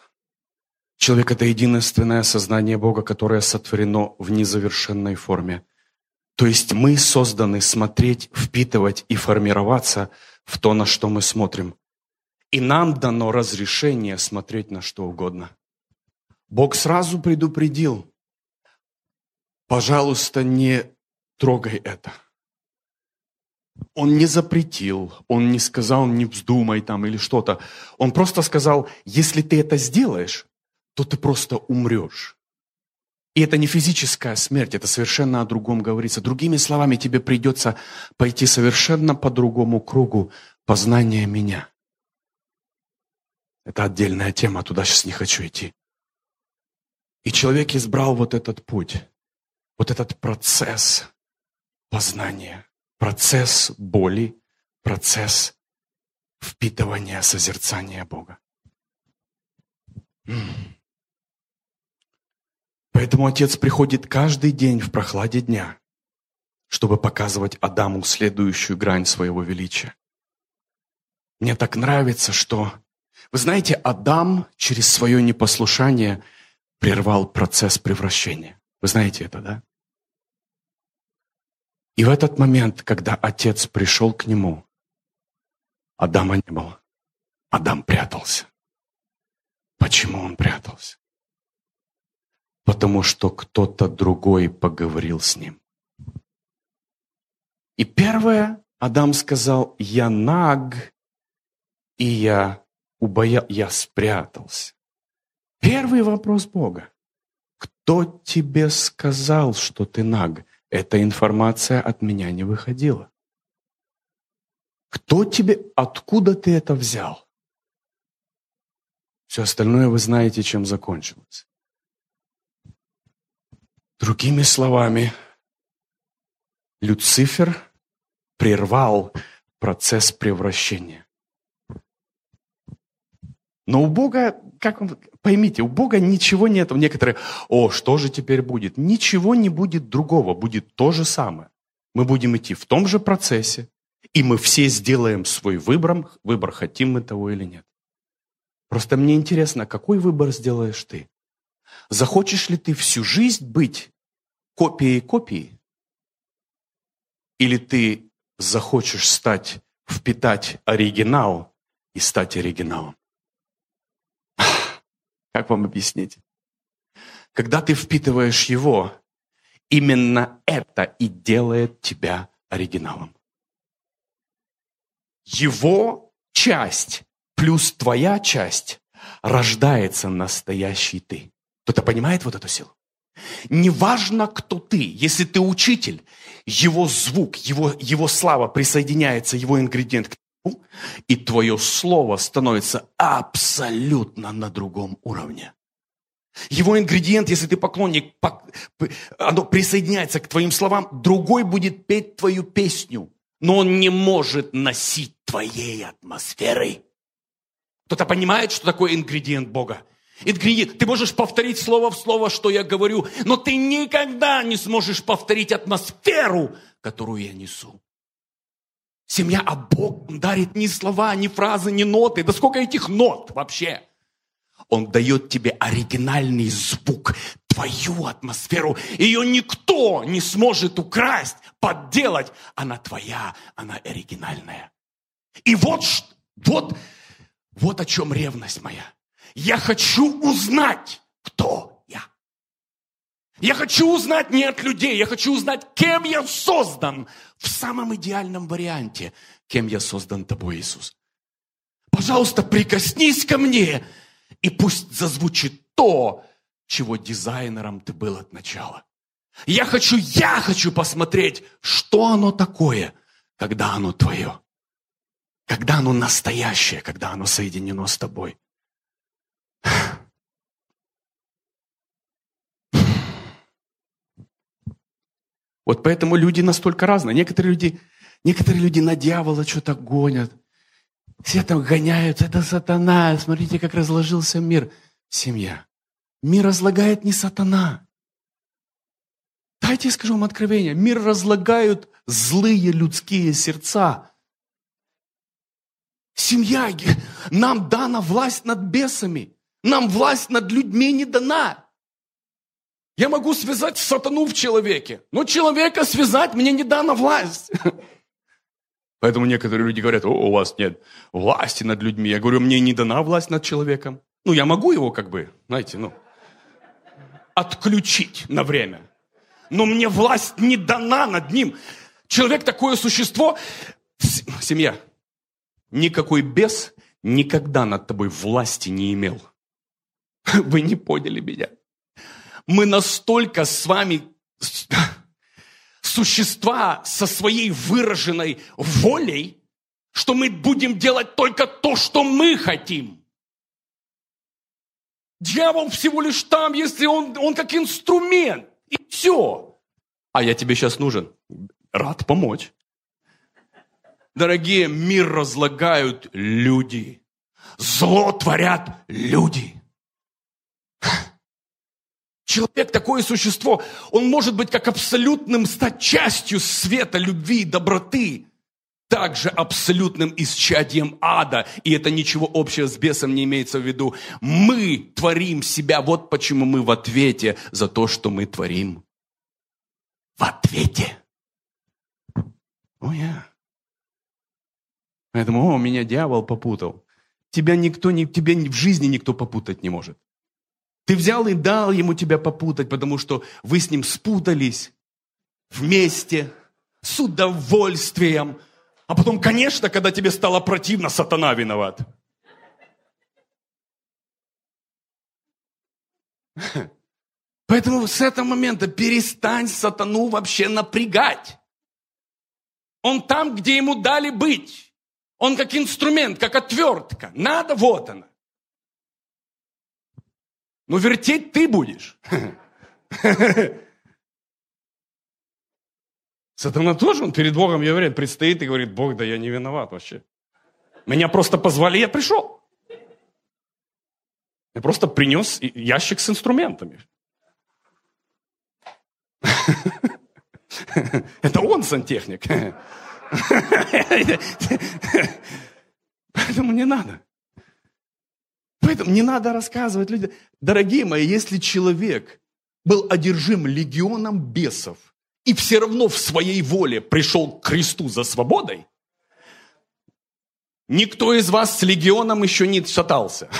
Человек – это единственное сознание Бога, которое сотворено в незавершенной форме – то есть мы созданы смотреть, впитывать и формироваться в то, на что мы смотрим. И нам дано разрешение смотреть на что угодно. Бог сразу предупредил, пожалуйста, не трогай это. Он не запретил, он не сказал, не вздумай там или что-то. Он просто сказал, если ты это сделаешь, то ты просто умрешь. И это не физическая смерть, это совершенно о другом говорится. Другими словами, тебе придется пойти совершенно по другому кругу познания меня. Это отдельная тема, туда сейчас не хочу идти. И человек избрал вот этот путь, вот этот процесс познания, процесс боли, процесс впитывания, созерцания Бога. Поэтому Отец приходит каждый день в прохладе дня, чтобы показывать Адаму следующую грань своего величия. Мне так нравится, что, вы знаете, Адам через свое непослушание прервал процесс превращения. Вы знаете это, да? И в этот момент, когда Отец пришел к нему, Адама не было. Адам прятался. Почему он прятался? потому что кто-то другой поговорил с ним. И первое, Адам сказал, я наг, и я убоя... я спрятался. Первый вопрос Бога. Кто тебе сказал, что ты наг? Эта информация от меня не выходила. Кто тебе, откуда ты это взял? Все остальное вы знаете, чем закончилось. Другими словами, Люцифер прервал процесс превращения. Но у Бога, как вам, поймите, у Бога ничего нет. Некоторые, о, что же теперь будет? Ничего не будет другого, будет то же самое. Мы будем идти в том же процессе, и мы все сделаем свой выбор, выбор, хотим мы того или нет. Просто мне интересно, какой выбор сделаешь ты? Захочешь ли ты всю жизнь быть копией копии? Или ты захочешь стать, впитать оригинал и стать оригиналом? Как вам объяснить? Когда ты впитываешь его, именно это и делает тебя оригиналом. Его часть плюс твоя часть рождается настоящий ты. Кто-то понимает вот эту силу? Неважно, кто ты, если ты учитель, его звук, его, его слава присоединяется, его ингредиент к и твое слово становится абсолютно на другом уровне. Его ингредиент, если ты поклонник, оно присоединяется к твоим словам, другой будет петь твою песню, но он не может носить твоей атмосферы. Кто-то понимает, что такое ингредиент Бога? Ингредиент. Ты можешь повторить слово в слово, что я говорю, но ты никогда не сможешь повторить атмосферу, которую я несу. Семья, а Бог дарит ни слова, ни фразы, ни ноты. Да сколько этих нот вообще? Он дает тебе оригинальный звук, твою атмосферу. Ее никто не сможет украсть, подделать. Она твоя, она оригинальная. И вот, вот, вот о чем ревность моя. Я хочу узнать, кто я. Я хочу узнать не от людей, я хочу узнать, кем я создан в самом идеальном варианте, кем я создан тобой, Иисус. Пожалуйста, прикоснись ко мне, и пусть зазвучит то, чего дизайнером ты был от начала. Я хочу, я хочу посмотреть, что оно такое, когда оно твое. Когда оно настоящее, когда оно соединено с тобой. Вот поэтому люди настолько разные. Некоторые люди, некоторые люди на дьявола что-то гонят. Все там гоняются. Это сатана. Смотрите, как разложился мир. Семья. Мир разлагает не сатана. Дайте я скажу вам откровение. Мир разлагают злые людские сердца. Семья, нам дана власть над бесами. Нам власть над людьми не дана. Я могу связать сатану в человеке, но человека связать мне не дана власть. (laughs) Поэтому некоторые люди говорят, о, у вас нет власти над людьми. Я говорю, мне не дана власть над человеком. Ну, я могу его как бы, знаете, ну, отключить на время. Но мне власть не дана над ним. Человек такое существо, семья, никакой бес никогда над тобой власти не имел. (laughs) Вы не поняли меня. Мы настолько с вами (laughs) существа со своей выраженной волей, что мы будем делать только то, что мы хотим. Дьявол всего лишь там, если он, он как инструмент. И все. А я тебе сейчас нужен. Рад помочь. Дорогие, мир разлагают люди. Зло творят люди. Человек такое существо, он может быть как абсолютным, стать частью света, любви, доброты, также абсолютным исчадием ада. И это ничего общего с бесом не имеется в виду. Мы творим себя, вот почему мы в ответе за то, что мы творим. В ответе. О, я. Поэтому, о, меня дьявол попутал. Тебя никто, не, тебе в жизни никто попутать не может. Ты взял и дал ему тебя попутать, потому что вы с ним спутались вместе, с удовольствием. А потом, конечно, когда тебе стало противно, сатана виноват. (laughs) Поэтому с этого момента перестань сатану вообще напрягать. Он там, где ему дали быть. Он как инструмент, как отвертка. Надо, вот она. Но вертеть ты будешь. Сатана тоже, он перед Богом, я говорю, предстоит и говорит, Бог, да я не виноват вообще. Меня просто позвали, я пришел. Я просто принес ящик с инструментами. Это он сантехник. Поэтому не надо. Поэтому не надо рассказывать людям. Дорогие мои, если человек был одержим легионом бесов и все равно в своей воле пришел к Христу за свободой, никто из вас с легионом еще не шатался.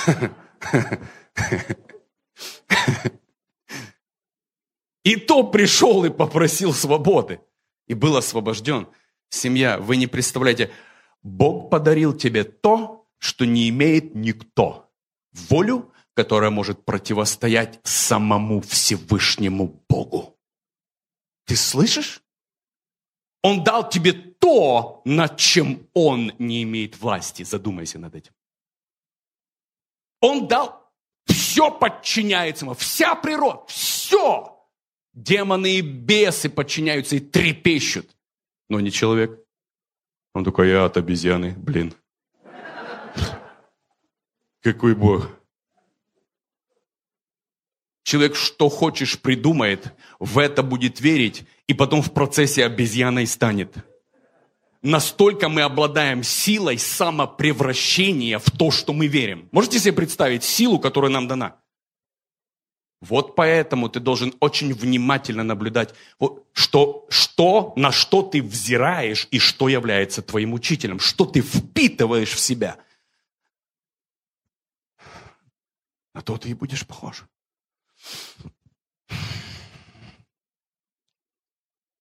И то пришел и попросил свободы. И был освобожден. Семья, вы не представляете, Бог подарил тебе то, что не имеет никто. Волю, которая может противостоять самому Всевышнему Богу. Ты слышишь? Он дал тебе то, над чем он не имеет власти. Задумайся над этим. Он дал, все подчиняется ему, вся природа, все. Демоны и бесы подчиняются и трепещут но не человек. Он такой, я от обезьяны, блин. Какой Бог? Человек что хочешь придумает, в это будет верить, и потом в процессе обезьяной станет. Настолько мы обладаем силой самопревращения в то, что мы верим. Можете себе представить силу, которая нам дана? Вот поэтому ты должен очень внимательно наблюдать, что, что, на что ты взираешь и что является твоим учителем, что ты впитываешь в себя. На то ты и будешь похож.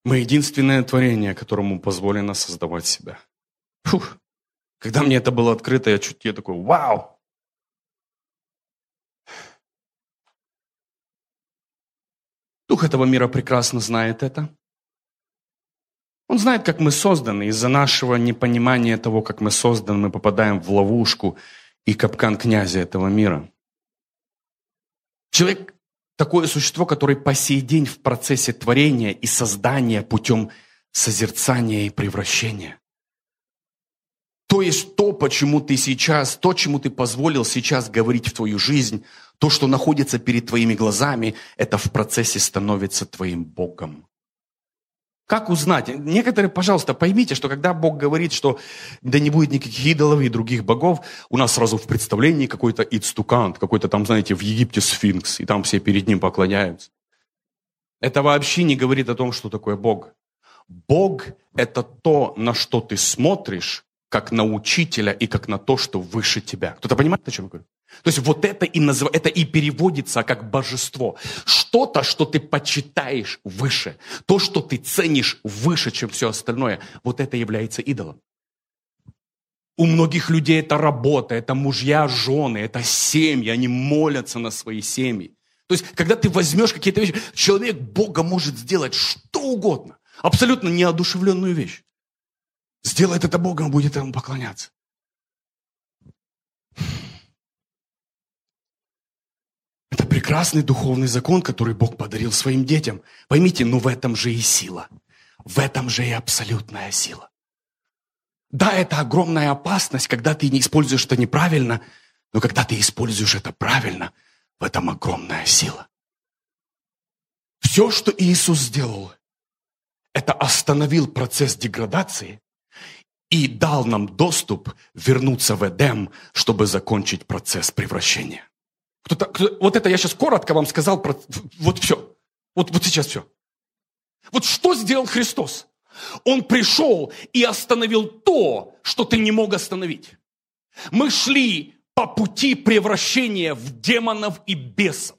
Мы единственное творение, которому позволено создавать себя. Фух. Когда мне это было открыто, я чуть я такой, вау, Дух этого мира прекрасно знает это. Он знает, как мы созданы. Из-за нашего непонимания того, как мы созданы, мы попадаем в ловушку и капкан князя этого мира. Человек – такое существо, которое по сей день в процессе творения и создания путем созерцания и превращения. То есть то, почему ты сейчас, то, чему ты позволил сейчас говорить в твою жизнь, то, что находится перед твоими глазами, это в процессе становится твоим Богом. Как узнать? Некоторые, пожалуйста, поймите, что когда Бог говорит, что да не будет никаких идолов и других богов, у нас сразу в представлении какой-то ицтукант, какой-то там, знаете, в Египте сфинкс, и там все перед ним поклоняются. Это вообще не говорит о том, что такое Бог. Бог – это то, на что ты смотришь, как на учителя и как на то, что выше тебя. Кто-то понимает, о чем я говорю? То есть вот это и, назыв... это и переводится как божество. Что-то, что ты почитаешь выше, то, что ты ценишь выше, чем все остальное, вот это является идолом. У многих людей это работа, это мужья, жены, это семьи, они молятся на свои семьи. То есть, когда ты возьмешь какие-то вещи, человек Бога может сделать что угодно, абсолютно неодушевленную вещь. Сделает это Богом, будет ему поклоняться. Это прекрасный духовный закон, который Бог подарил своим детям. Поймите, но в этом же и сила. В этом же и абсолютная сила. Да, это огромная опасность, когда ты не используешь это неправильно, но когда ты используешь это правильно, в этом огромная сила. Все, что Иисус сделал, это остановил процесс деградации и дал нам доступ вернуться в Эдем, чтобы закончить процесс превращения. Кто-то, кто, вот это я сейчас коротко вам сказал про... Вот все. Вот, вот сейчас все. Вот что сделал Христос? Он пришел и остановил то, что ты не мог остановить. Мы шли по пути превращения в демонов и бесов.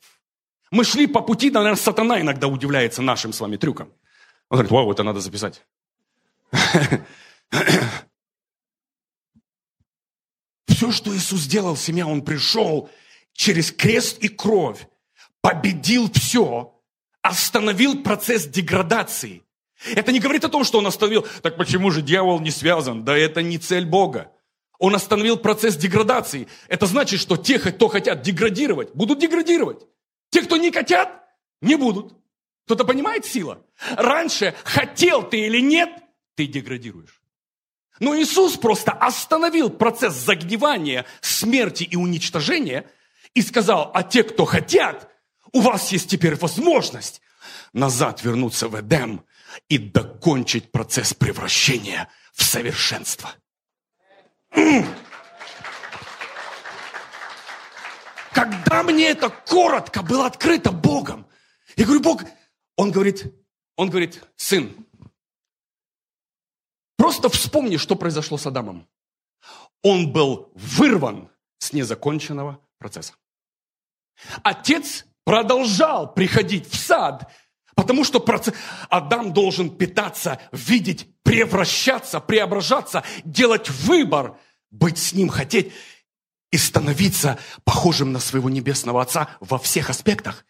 Мы шли по пути, наверное, сатана иногда удивляется нашим с вами трюкам. Он говорит, вау, это надо записать. (laughs) Все, что Иисус сделал, семья, Он пришел через крест и кровь победил все, остановил процесс деградации. Это не говорит о том, что он остановил. Так почему же дьявол не связан? Да это не цель Бога. Он остановил процесс деградации. Это значит, что те, кто хотят деградировать, будут деградировать. Те, кто не хотят, не будут. Кто-то понимает сила? Раньше, хотел ты или нет, ты деградируешь. Но Иисус просто остановил процесс загнивания, смерти и уничтожения и сказал, а те, кто хотят, у вас есть теперь возможность назад вернуться в Эдем и докончить процесс превращения в совершенство. Когда мне это коротко было открыто Богом, я говорю, Бог, он говорит, он говорит, сын, просто вспомни, что произошло с Адамом. Он был вырван с незаконченного процесса. Отец продолжал приходить в сад, потому что процесс... Адам должен питаться, видеть, превращаться, преображаться, делать выбор, быть с ним, хотеть и становиться похожим на своего небесного Отца во всех аспектах.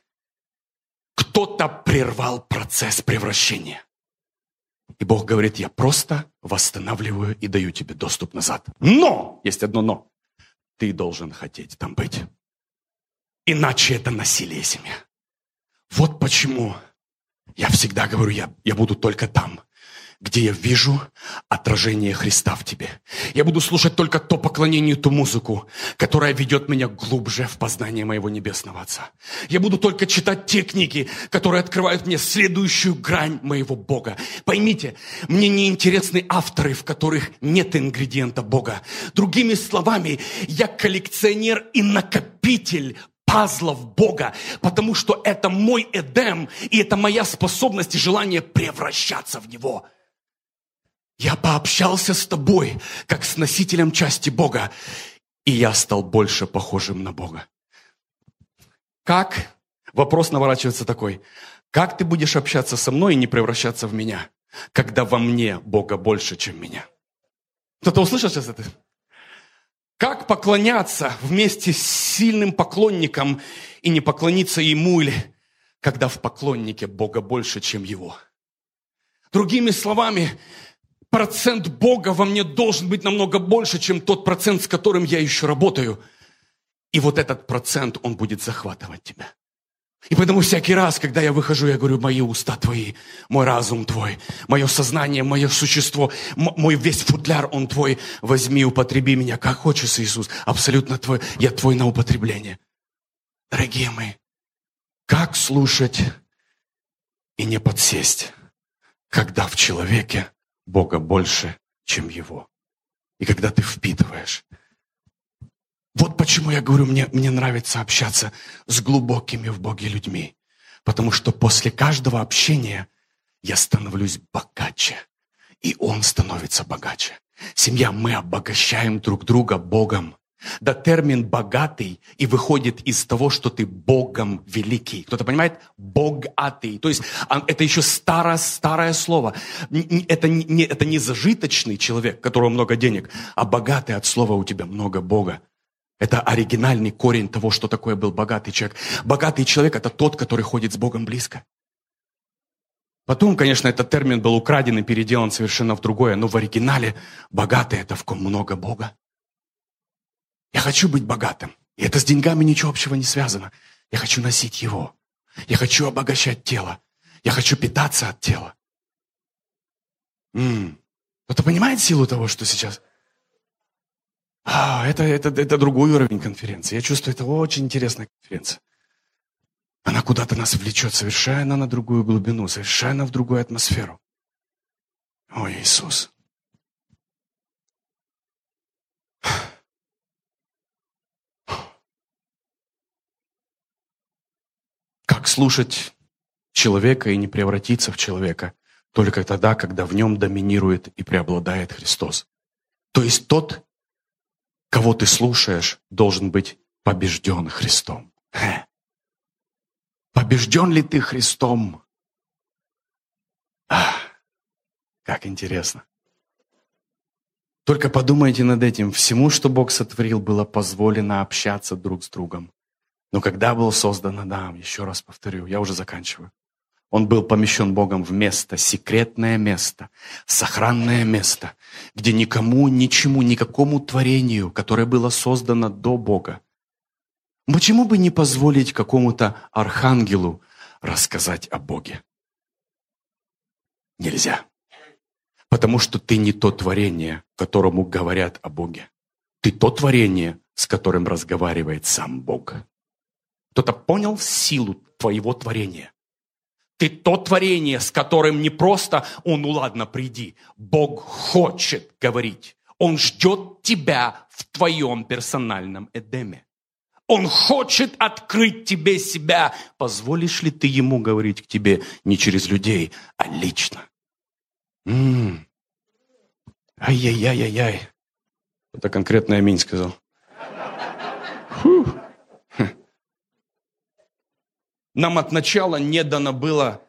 Кто-то прервал процесс превращения. И Бог говорит, я просто восстанавливаю и даю тебе доступ назад. Но, есть одно но, ты должен хотеть там быть. Иначе это насилие семья. Вот почему я всегда говорю, я, я буду только там, где я вижу отражение Христа в тебе. Я буду слушать только то поклонение, ту музыку, которая ведет меня глубже в познание моего Небесного Отца. Я буду только читать те книги, которые открывают мне следующую грань моего Бога. Поймите, мне не интересны авторы, в которых нет ингредиента Бога. Другими словами, я коллекционер и накопитель пазлов Бога, потому что это мой Эдем, и это моя способность и желание превращаться в Него. Я пообщался с тобой, как с носителем части Бога, и я стал больше похожим на Бога. Как? Вопрос наворачивается такой. Как ты будешь общаться со мной и не превращаться в меня, когда во мне Бога больше, чем меня? Кто-то услышал сейчас это? Как поклоняться вместе с сильным поклонником и не поклониться ему или когда в поклоннике Бога больше, чем его? Другими словами, процент Бога во мне должен быть намного больше, чем тот процент, с которым я еще работаю. И вот этот процент, он будет захватывать тебя. И поэтому всякий раз, когда я выхожу, я говорю, мои уста твои, мой разум твой, мое сознание, мое существо, мой весь футляр, он твой, возьми, употреби меня, как хочешь, Иисус, абсолютно твой, я твой на употребление. Дорогие мои, как слушать и не подсесть, когда в человеке Бога больше, чем его. И когда ты впитываешь. Вот почему я говорю, мне, мне нравится общаться с глубокими в Боге людьми. Потому что после каждого общения я становлюсь богаче. И он становится богаче. Семья, мы обогащаем друг друга Богом. Да термин «богатый» и выходит из того, что ты Богом великий. Кто-то понимает? Богатый. То есть а, это еще старое, старое слово. Это не, это не зажиточный человек, у которого много денег, а богатый от слова у тебя много Бога. Это оригинальный корень того, что такое был богатый человек. Богатый человек – это тот, который ходит с Богом близко. Потом, конечно, этот термин был украден и переделан совершенно в другое, но в оригинале богатый – это в ком много Бога. Я хочу быть богатым. И это с деньгами ничего общего не связано. Я хочу носить его. Я хочу обогащать тело. Я хочу питаться от тела. М-м. Кто-то понимает силу того, что сейчас? А, это, это, это другой уровень конференции. Я чувствую, это очень интересная конференция. Она куда-то нас влечет совершенно на другую глубину, совершенно в другую атмосферу. Ой, Иисус. Как слушать человека и не превратиться в человека только тогда, когда в нем доминирует и преобладает Христос. То есть тот, кого ты слушаешь, должен быть побежден Христом. Побежден ли ты Христом? Ах, как интересно. Только подумайте над этим. Всему, что Бог сотворил, было позволено общаться друг с другом. Но когда был создан Адам, еще раз повторю, я уже заканчиваю, Он был помещен Богом в место, секретное место, сохранное место, где никому, ничему, никакому творению, которое было создано до Бога. Почему бы не позволить какому-то архангелу рассказать о Боге? Нельзя. Потому что ты не то творение, которому говорят о Боге. Ты то творение, с которым разговаривает сам Бог. Кто-то понял силу твоего творения. Ты то творение, с которым не просто «О, ну ладно, приди». Бог хочет говорить. Он ждет тебя в твоем персональном Эдеме. Он хочет открыть тебе себя. Позволишь ли ты ему говорить к тебе не через людей, а лично? М-м. Ай-яй-яй-яй-яй. Это конкретно аминь сказал. Нам от начала не дано было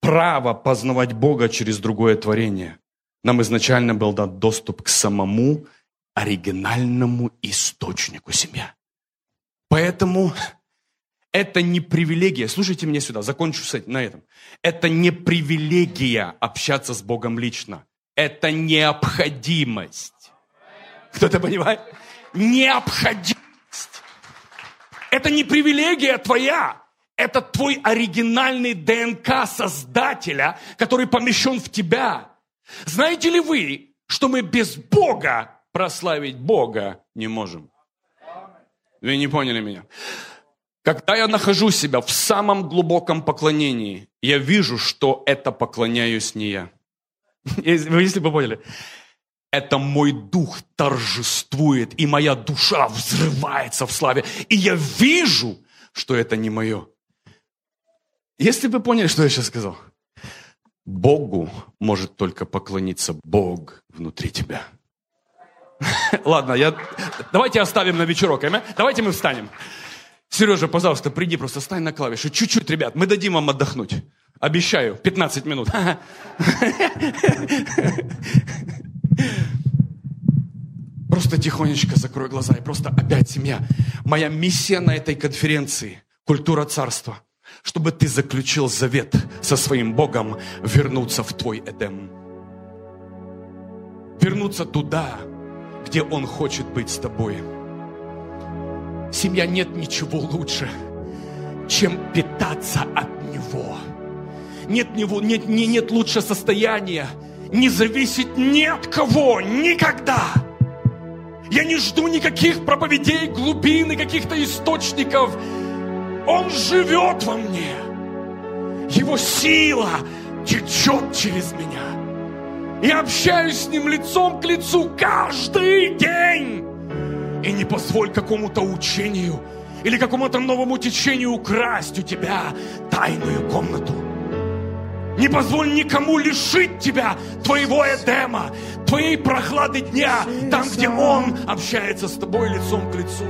право познавать Бога через другое творение. Нам изначально был дан доступ к самому оригинальному источнику себя. Поэтому это не привилегия. Слушайте меня сюда, закончу на этом. Это не привилегия общаться с Богом лично. Это необходимость. Кто-то понимает? Необходимость. Это не привилегия твоя. Это твой оригинальный ДНК Создателя, который помещен в тебя. Знаете ли вы, что мы без Бога прославить Бога не можем? Вы не поняли меня. Когда я нахожу себя в самом глубоком поклонении, я вижу, что это поклоняюсь не я. Вы если бы поняли, это мой дух торжествует, и моя душа взрывается в славе. И я вижу, что это не мое. Если бы поняли, что я сейчас сказал. Богу может только поклониться Бог внутри тебя. (laughs) Ладно, я... давайте оставим на вечерок. Амен? Давайте мы встанем. Сережа, пожалуйста, приди, просто стань на клавишу. Чуть-чуть, ребят, мы дадим вам отдохнуть. Обещаю, 15 минут. (laughs) Просто тихонечко закрой глаза и просто опять семья. Моя миссия на этой конференции – культура царства – чтобы ты заключил завет со своим Богом вернуться в твой Эдем. Вернуться туда, где Он хочет быть с тобой. Семья нет ничего лучше, чем питаться от Него. Нет, него, нет, не, нет лучше состояния не зависеть ни от кого, никогда. Я не жду никаких проповедей, глубин и каких-то источников. Он живет во мне. Его сила течет через меня. Я общаюсь с Ним лицом к лицу каждый день. И не позволь какому-то учению или какому-то новому течению украсть у тебя тайную комнату. Не позволь никому лишить тебя твоего Эдема, твоей прохлады дня, там, где Он общается с тобой лицом к лицу.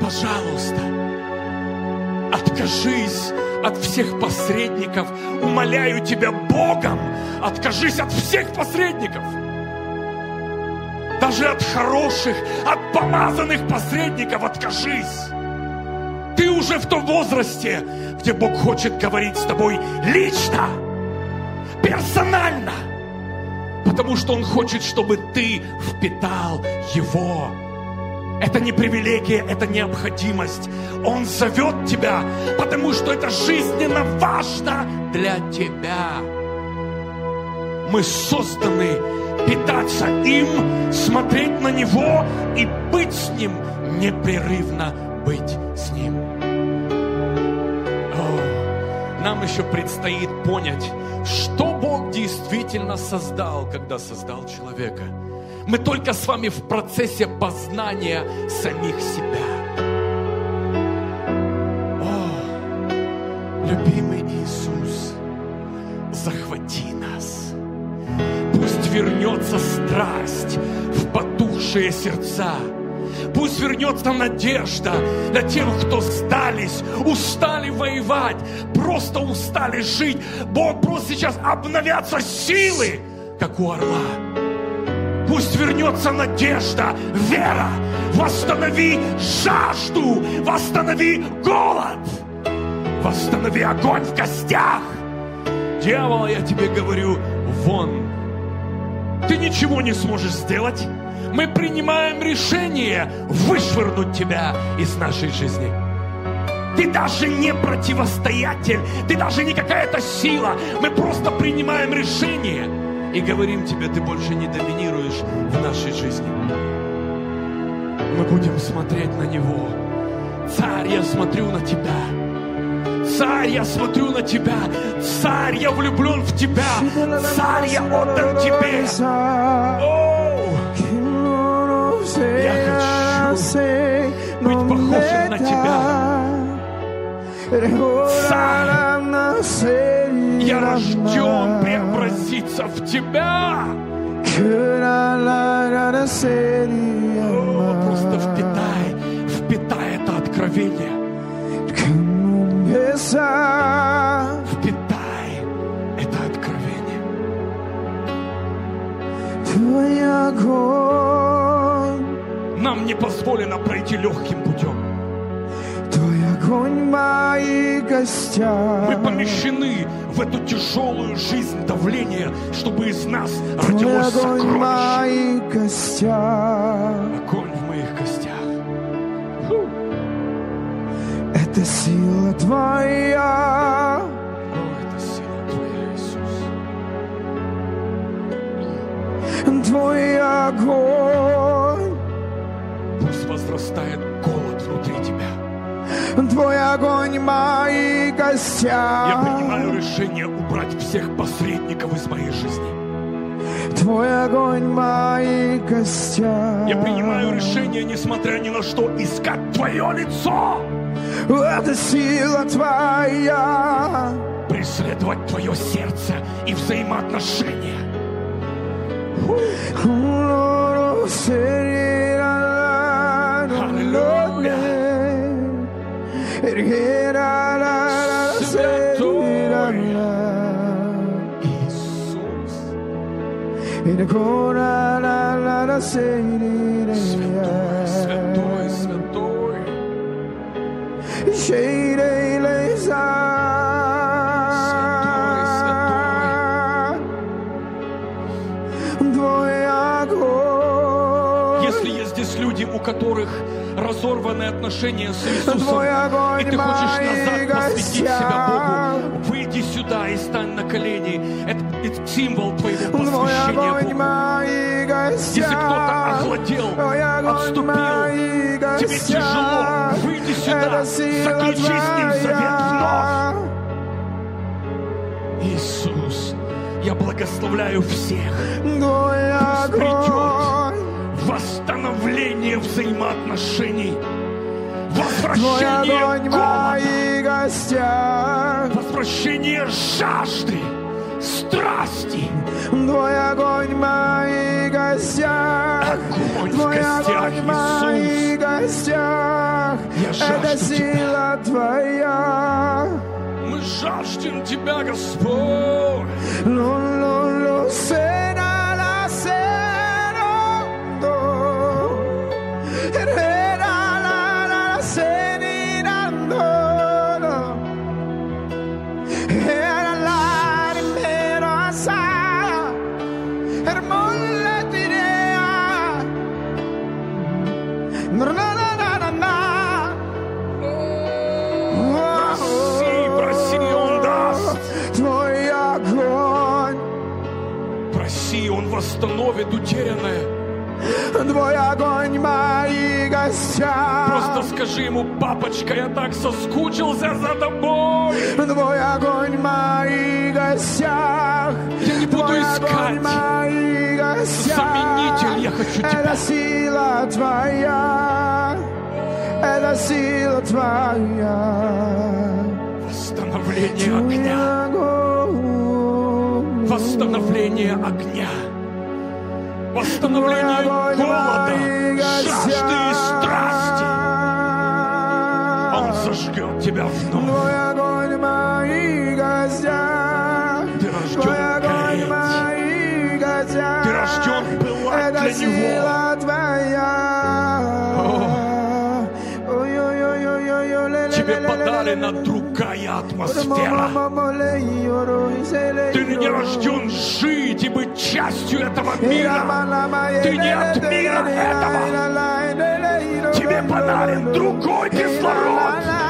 Пожалуйста, Откажись от всех посредников. Умоляю тебя Богом, откажись от всех посредников. Даже от хороших, от помазанных посредников откажись. Ты уже в том возрасте, где Бог хочет говорить с тобой лично, персонально. Потому что Он хочет, чтобы ты впитал Его это не привилегия, это необходимость. Он зовет тебя, потому что это жизненно важно для тебя. Мы созданы питаться им, смотреть на Него и быть с Ним, непрерывно быть с Ним. О, нам еще предстоит понять, что Бог действительно создал, когда создал человека – мы только с вами в процессе познания самих себя. О, любимый Иисус, захвати нас. Пусть вернется страсть в потухшие сердца. Пусть вернется надежда для тех, кто сдались, устали воевать, просто устали жить. Бог просто сейчас обновятся силы, как у орла. Пусть вернется надежда, вера. Восстанови жажду, восстанови голод. Восстанови огонь в костях. Дьявол, я тебе говорю, вон. Ты ничего не сможешь сделать. Мы принимаем решение вышвырнуть тебя из нашей жизни. Ты даже не противостоятель, ты даже не какая-то сила. Мы просто принимаем решение и говорим тебе, ты больше не доминируешь в нашей жизни. Мы будем смотреть на Него. Царь, я смотрю на Тебя. Царь, я смотрю на Тебя. Царь, я влюблен в Тебя. Царь, я отдан Тебе. Я хочу быть похожим на Тебя. Царь, я рожден преобразиться в Тебя. О, просто впитай, впитай это откровение. Впитай это откровение. Твой огонь, Нам не позволено пройти легким огонь в моих гостях. Мы помещены в эту тяжелую жизнь давления, чтобы из нас родилось огонь сокровище. моих гостях. Огонь в моих костях. Фу. Это сила Твоя. О, это сила Твоя, Иисус. Твой огонь. Пусть возрастает. Твой огонь в моих гостях. Я принимаю решение убрать всех посредников из моей жизни. Твой огонь в моих гостях. Я принимаю решение, несмотря ни на что, искать Твое лицо. Это сила Твоя. Преследовать Твое сердце и взаимоотношения. Иисус. Если есть здесь люди, у которых разорваны отношения с Иисусом, и ты хочешь назад посвятить себя. Богу, выйди сюда и стань на колени. Это, это символ твоего посвящения Богу. Если кто-то охладел, отступил, тебе тяжело, выйди сюда, заключи с ним завет Твоя. Иисус, я благословляю всех. Пусть придет. Восстановление взаимоотношений, возвращение огонь голода, гостях. возвращение жажды, страсти, Твой огонь в моих гостях. огонь в Твой огонь в гостях. Я жажду Это сила Твоя. Мы жаждем Тебя, Господь. Lo, lo, скажи ему, папочка, я так соскучился за тобой. Твой огонь в моих гостях. Я не буду Твой искать заменитель, я хочу тебя. Это сила Твоя. Это сила Твоя. Восстановление огня. Восстановление огня. Восстановление голода, жажды тебя вновь. Твой огонь в моих гостях. Ты рожден Твой огонь гореть. в моих гостях. Ты рожден пылать Это для Него. сила Твоя. Ой-ой-ой-ой-ой-ой, ле-ле-ле-ле-ле-ле. Тебе подали на друг другая атмосфера. Ты не рожден жить и быть частью этого мира. Ты не от мира этого. Тебе подарен другой кислород.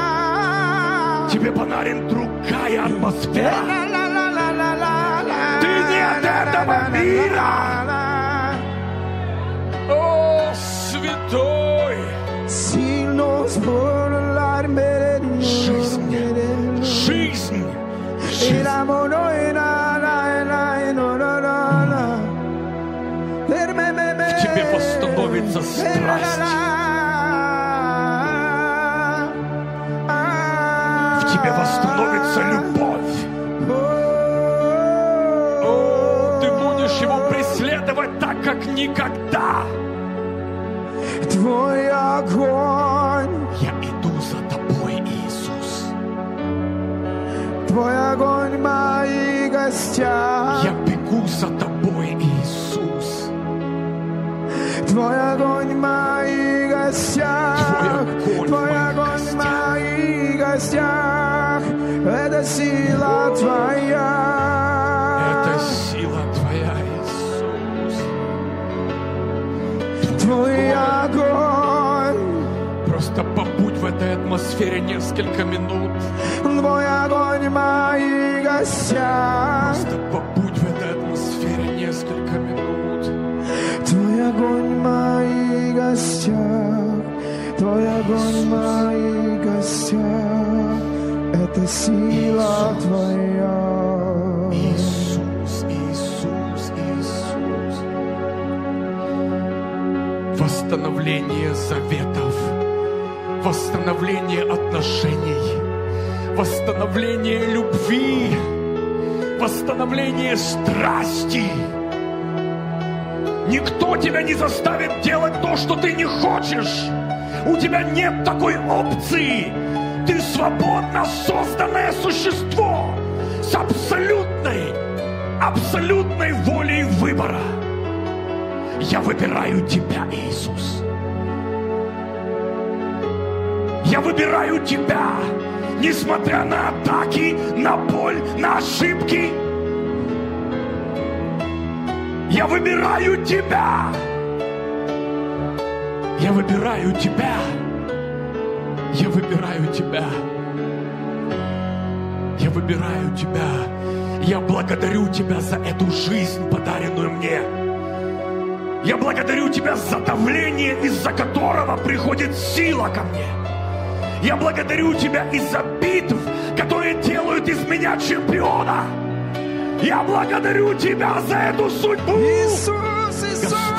Тебе подарен другая атмосфера. Ты не от этого мира. О, святой! Жизнь, жизнь, жизнь. В тебе восстановится страсть. Тебе восстановится любовь. Ты будешь его преследовать так, как никогда. Твой огонь, Я иду за тобой, Иисус. твой огонь в моих гостях, Я бегу за тобой, Иисус. твой огонь в моих гостях, Твой огонь твой огонь в гостях. Это сила твоя. Это сила твоя, Иисус. Твой огонь, Просто побудь в этой атмосфере несколько минут. твой огонь в моих гостях, Просто побудь в этой атмосфере несколько минут. твой огонь в моих гостях, твой огонь в моих гостях, это сила твоя. Иисус, Иисус, Иисус. Восстановление заветов, восстановление отношений, восстановление любви, восстановление страсти. Никто тебя не заставит делать то, что ты не хочешь. У тебя нет такой опции. Ты свободно созданное существо с абсолютной, абсолютной волей выбора. Я выбираю тебя, Иисус. Я выбираю тебя, несмотря на атаки, на боль, на ошибки. Я выбираю тебя. Я выбираю тебя. Я выбираю тебя. Я выбираю тебя. Я благодарю тебя за эту жизнь, подаренную мне. Я благодарю тебя за давление, из-за которого приходит сила ко мне. Я благодарю тебя из-за битв, которые делают из меня чемпиона. Я благодарю тебя за эту судьбу. Иисус, Иисус,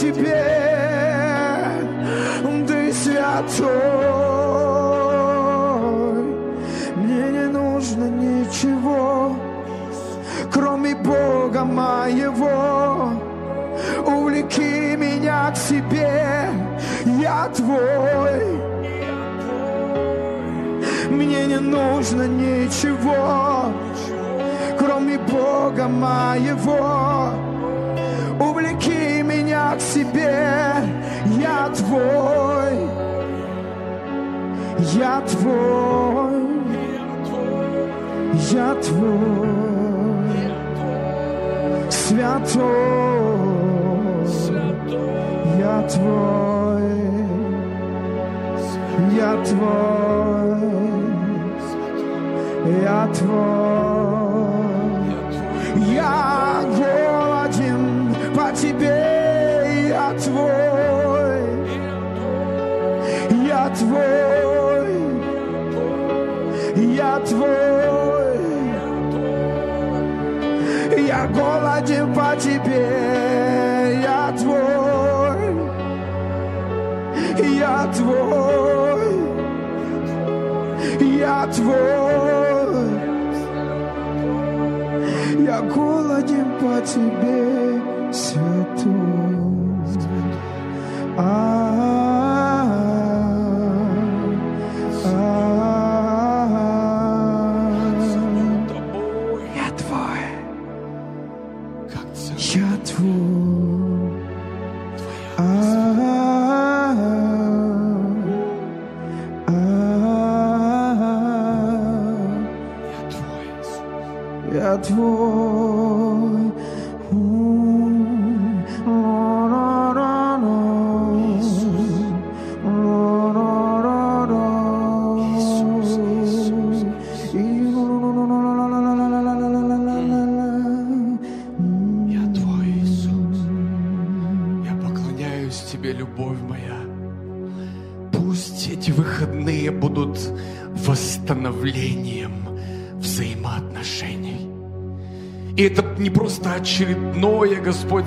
Тебе. Ты святой, мне не нужно ничего, кроме Бога моего. Увлеки меня к себе, я твой. Мне не нужно ничего, кроме Бога моего. Себе, я твой. Я твой, я твой, святой, я твой, я твой, я твой. Я голоден по тебе, я твой, я твой, я твой. Я голоден по тебе, святой. А,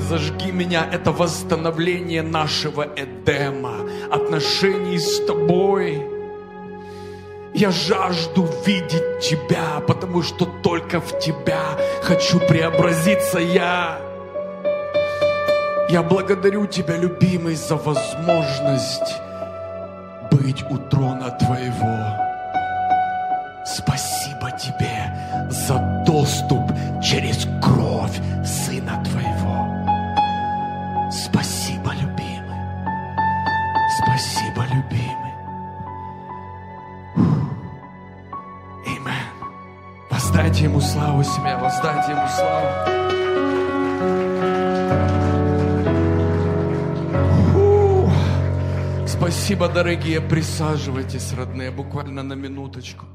зажги меня, это восстановление нашего Эдема, отношений с Тобой. Я жажду видеть Тебя, потому что только в Тебя хочу преобразиться я. Я благодарю Тебя, любимый, за возможность быть у трона Твоего. Спасибо Тебе за доступ через славу себе, воздайте Ему славу. Спасибо, дорогие. Присаживайтесь, родные, буквально на минуточку.